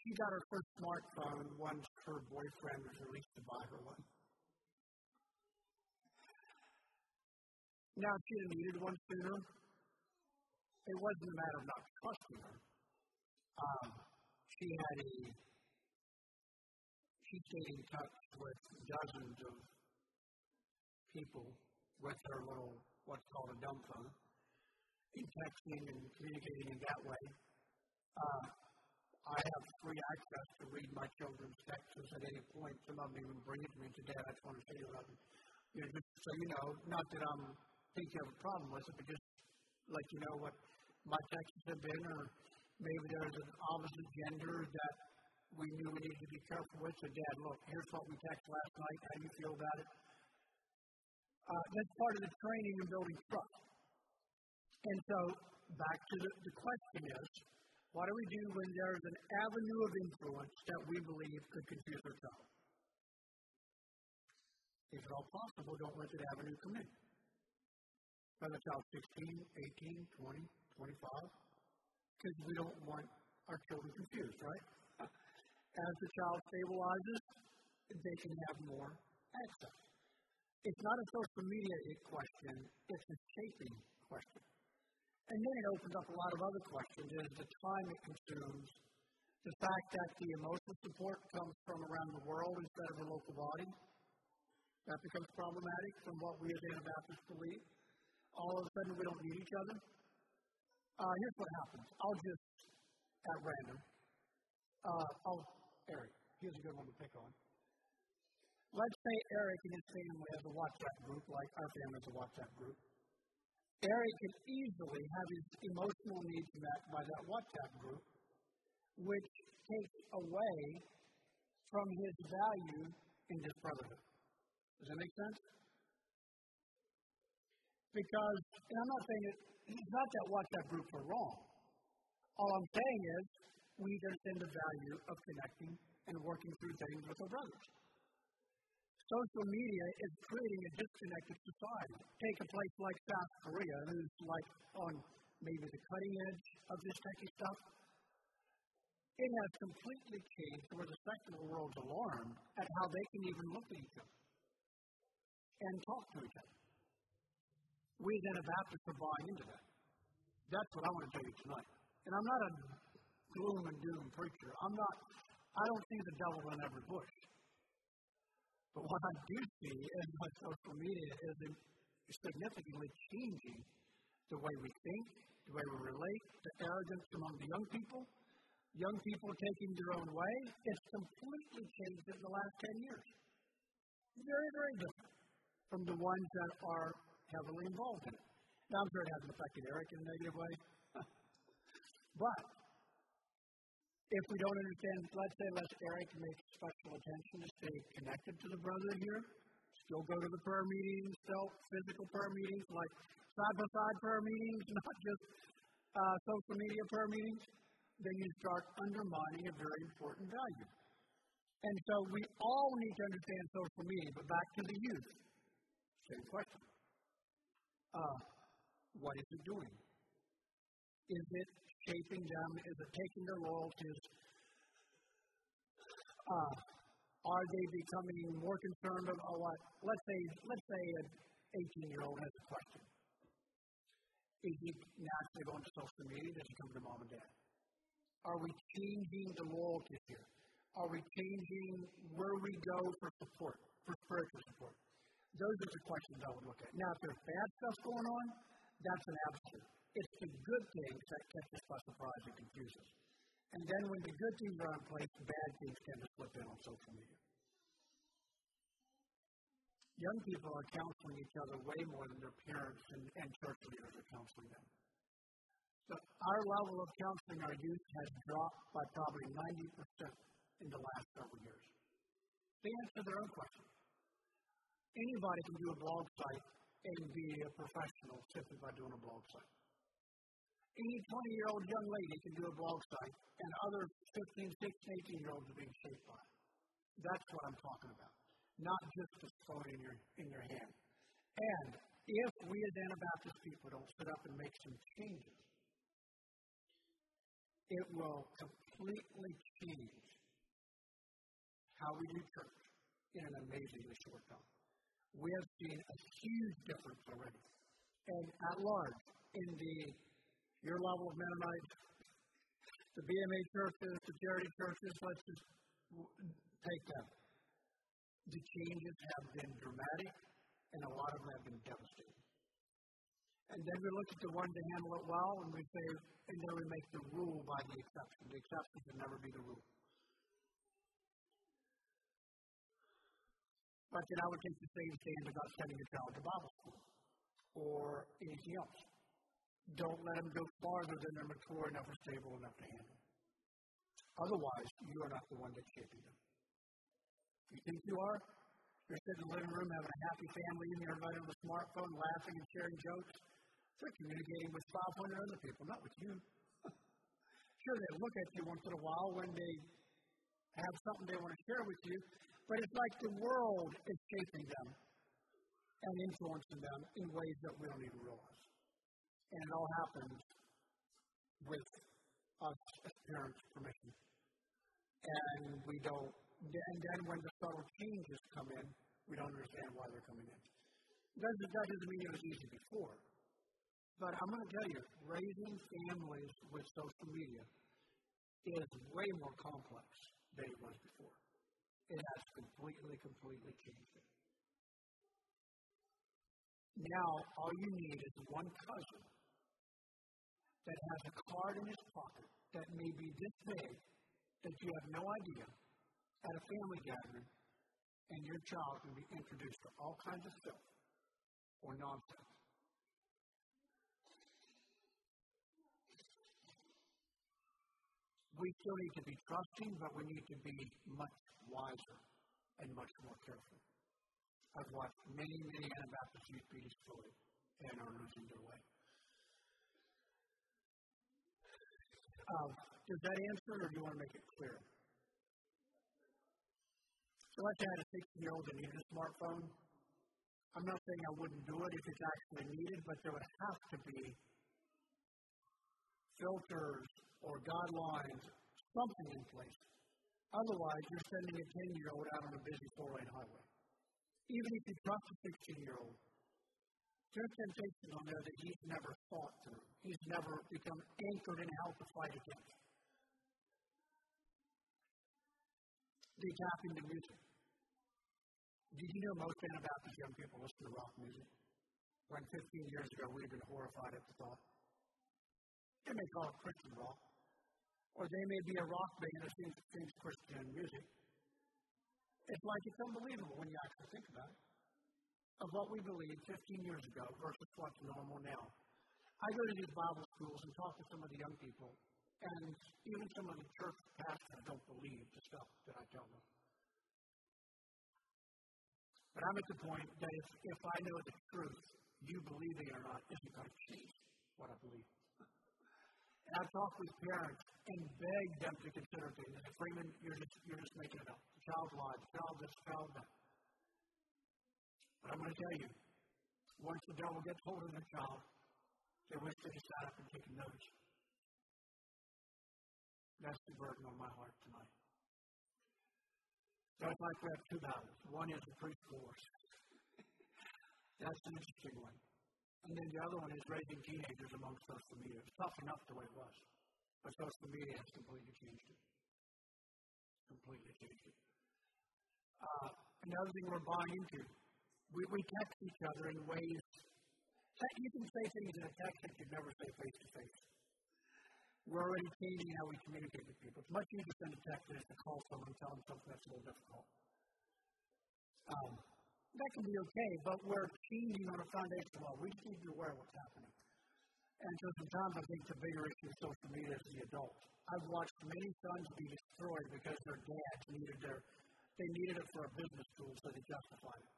she got her first smartphone once her boyfriend was released to buy her one. Now, if she had needed one sooner, it wasn't a matter of not trusting her. Um, she had a, she stayed in touch with dozens of people with her little, what's called a dumb phone, in texting and communicating in that way. Uh, I have free access to read my children's texts at any point. Some of them even bring it to me today. I just want to say you something. You know, just so you know, not that I'm thinking you have a problem with it, but just let you know what my texts have been, or maybe there's an opposite gender that we knew we needed to be careful with. So, Dad, look, here's what we texted last night. How do you feel about it? Uh, that's part of the training and building trust. And so, back to the, the question is, what do we do when there's an avenue of influence that we believe could confuse our child? If at all possible, don't let that avenue come in. Whether the child's 16, 18, 20, 25, because we don't want our children confused, right? As the child stabilizes, they can have more access. It's not a social media question, it's a shaping question. And then it opens up a lot of other questions. Is the time it consumes, the fact that the emotional support comes from around the world instead of a local body, that becomes problematic from what we as Anabaptists believe. All of a sudden, we don't need each other. Uh, here's what happens. I'll just, at random, uh, I'll, Eric, here's a good one to pick on. Let's say Eric and his family has a WhatsApp group, like our family has a WhatsApp group. Eric can easily have his emotional needs met by that WhatsApp group, which takes away from his value in his brotherhood. Does that make sense? Because, and I'm not saying it, it's not that WhatsApp groups are wrong. All I'm saying is we understand the value of connecting and working through things with our brothers. Social media is creating a disconnected society. Take a place like South Korea, who's like on maybe the cutting edge of this techie stuff. It has completely changed where the secular world's alarmed at how they can even look at each other and talk to each other. We Anabaptists are buying into that. That's what I want to tell you tonight. And I'm not a gloom and doom preacher. I'm not, I don't see the devil in every bush. But what I do see in my social media is significantly changing the way we think, the way we relate, the arrogance among the young people, young people taking their own way. It's completely changed in the last 10 years. Very, very different from the ones that are heavily involved in it. Now, I'm sure it hasn't affected Eric in a negative way. but if we don't understand, let's say let Eric make special attention to stay connected to the brother here, still go to the prayer meetings, still physical prayer meetings, like side by side prayer meetings, not just uh, social media prayer meetings, then you start undermining a very important value. And so we all need to understand social media, but back to the youth. Same question. Uh, what is it doing? Is it shaping them? Is it taking their loyalties? Uh, are they becoming more concerned about what? Let's say, let's say an 18 year old has a question. Is he naturally going to social media? Does he come to mom and dad? Are we changing the loyalties here? Are we changing where we go for support, for spiritual support? Those are the questions I would look at. Now, if there's bad stuff going on, that's an absolute. It's the good things that catch us by surprise and confuse us. And then when the good things are in place, the bad things tend to slip in on social media. Young people are counseling each other way more than their parents and, and church leaders are counseling them. So our level of counseling our youth has dropped by probably 90% in the last several years. They answer their own questions. Anybody can do a blog site and be a professional simply by doing a blog site. Any 20 year old young lady can do a blog site, and other 15, 16, 18 year olds are being shaped by it. That's what I'm talking about. Not just a phone in your, in your hand. And if we as Anabaptist people don't sit up and make some changes, it will completely change how we do church in an amazingly short time we have seen a huge difference already. And at large, in the your level of Mennonites, the BMA churches, the charity churches, let's just take them. The changes have been dramatic, and a lot of them have been devastating. And then we look at the ones that handle it well, and we say, and then we make the rule by the exception. The exception should never be the rule. But then I would take the same stand about sending a child to Bible school or anything else. Don't let them go farther than they're mature enough or stable enough to handle. Otherwise, you are not the one that's shaping them. You think you are? You're sitting in the living room having a happy family and everybody on the smartphone laughing and sharing jokes. They're communicating with 500 other people, not with you. sure, they look at you once in a while when they have something they want to share with you, but it's like the world is shaping them and influencing them in ways that we don't even realize. And it all happens with us as parents' permission. And we don't, and then when the subtle changes come in, we don't understand why they're coming in. Doesn't, that doesn't mean it was easy before. But I'm going to tell you, raising families with social media is way more complex than it was before. It has completely, completely changed it. Now, all you need is one cousin that has a card in his pocket that may be this big that you have no idea at a family gathering, and your child can be introduced to all kinds of stuff or nonsense. We still need to be trusting, but we need to be much wiser and much more careful. I've watched many, many Anabaptist youth be destroyed and are losing their way. Uh, does that answer, or do you want to make it clear? So let's had a 16 year old that needed a smartphone. I'm not saying I wouldn't do it if it's actually needed, but there would have to be filters or guidelines, something in place. Otherwise, you're sending a 10 year old out on a busy four lane highway. Even if you trust a 16 year old, there's temptation on there that he's never thought through. He's never become anchored in how to fight against. They tap into music. Did you know most Anabaptist young people listen to rock music? When 15 years ago we'd have been horrified at the thought. They call it Christian rock, or they may be a rock band that sings, sings Christian music. It's like it's unbelievable when you actually think about it. Of what we believed 15 years ago versus what's normal now. I go to these Bible schools and talk to some of the young people, and even some of the church pastors don't believe the stuff that I tell them. But I'm at the point that if, if I know the truth, you believing it or not isn't going to change what I believe. And I've talked with parents and begged them to consider things. Say, Freeman, you're just, you're just making it up. Child lied, child this, child that. But I'm going to tell you, once the devil gets hold of the child, they wish they could sat up and taken notes. That's the burden on my heart tonight. So it's like we have two battles. One is the priest wars. That's an interesting one. And then the other one is raising teenagers among social media. It's tough enough the way it was. But social media has completely changed it. Completely changed it. Uh, another thing we're buying into, we, we text each other in ways. You can say things in a text that you'd never say face to face. We're already changing how we communicate with people. It's much easier to send a text than to call someone and tell them something that's a little difficult. Um, that can be okay, but we're changing on a foundation level. We just need to be aware of what's happening. And so sometimes I think the bigger issue of social media is the adult. I've watched many sons be destroyed because their dads needed their they needed it for a business tool, so they justified it.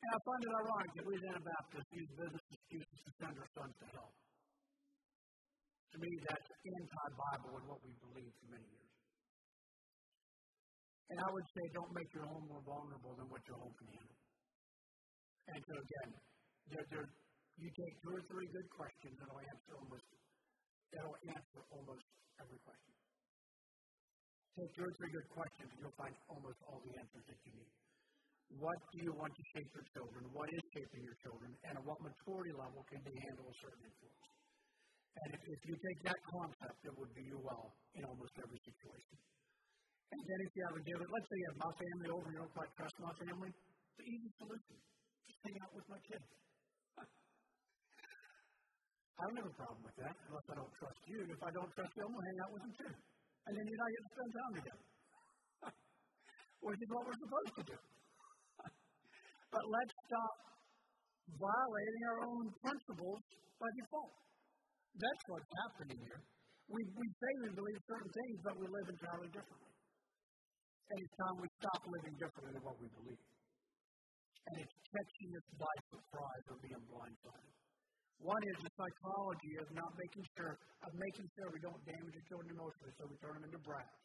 And I find it ironic that we as Anabaptists use business excuses to send our sons to hell. To me, that's anti-Bible and what we believe for many years. And I would say don't make your home more vulnerable than what your home can handle. And so again, there, there, you take two or three good questions that'll answer almost that'll answer almost every question. Take two or three good questions and you'll find almost all the answers that you need. What do you want to shape your children? What is shaping your children? And at what maturity level can they handle a certain influence? And if, if you take that concept, it would do you well in almost every situation. And then if you have a different, let's say you have my family over and you don't quite trust my family, an easy solution. Just hang out with my kids. I don't have a problem with that unless I don't trust you. and If I don't trust you, I'm going to hang out with them too. And then you're not going to spend time together. Which is what we're supposed to do. but let's stop violating our own principles by default. That's what's happening here. We, we say we believe certain things, but we live entirely differently. And it's time we stop living differently than what we believe. And it's catching us by surprise or being blindsided. One is the psychology of not making sure, of making sure we don't damage the children emotionally, so we turn them into brats.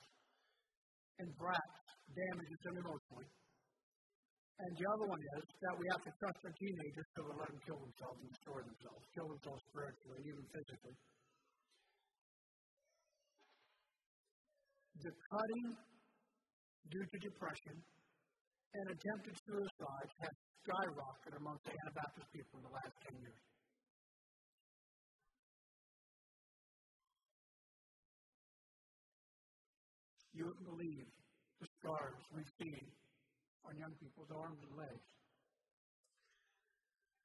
And brats damages them emotionally. And the other one is that we have to trust our teenagers so to let them kill themselves and destroy themselves, kill themselves spiritually and even physically. The cutting due to depression and attempted suicide has skyrocketed amongst the Anabaptist people in the last 10 years. You wouldn't believe the scars we've seen on young people's arms and legs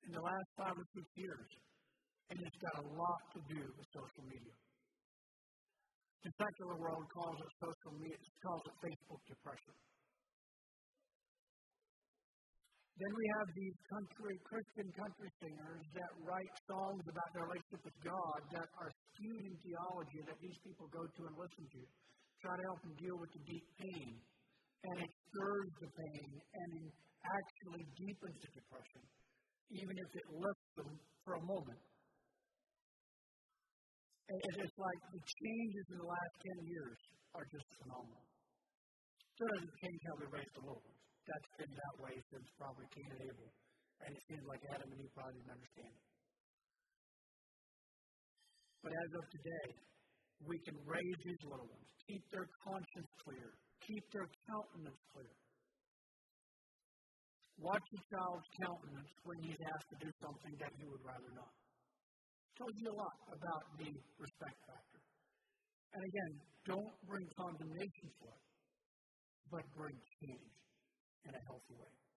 in the last five or six years. And it's got a lot to do with social media. The secular world calls it social media, calls it Facebook depression. Then we have these country Christian country singers that write songs about their relationship with God that are skewed in theology that these people go to and listen to, try to help them deal with the deep pain, and it stirs the pain and it actually deepens the depression, even if it lifts them for a moment. And it's like the changes in the last 10 years are just phenomenal. It doesn't change how we raise the ones that's been that way since probably Cain and Abel. And it seems like Adam and Eve probably didn't understand it. But as of today, we can raise these little ones, keep their conscience clear, keep their countenance clear. Watch a child's countenance when he's asked to do something that he would rather not. Tells you a lot about the respect factor. And again, don't bring condemnation for it, but bring change in a healthy way.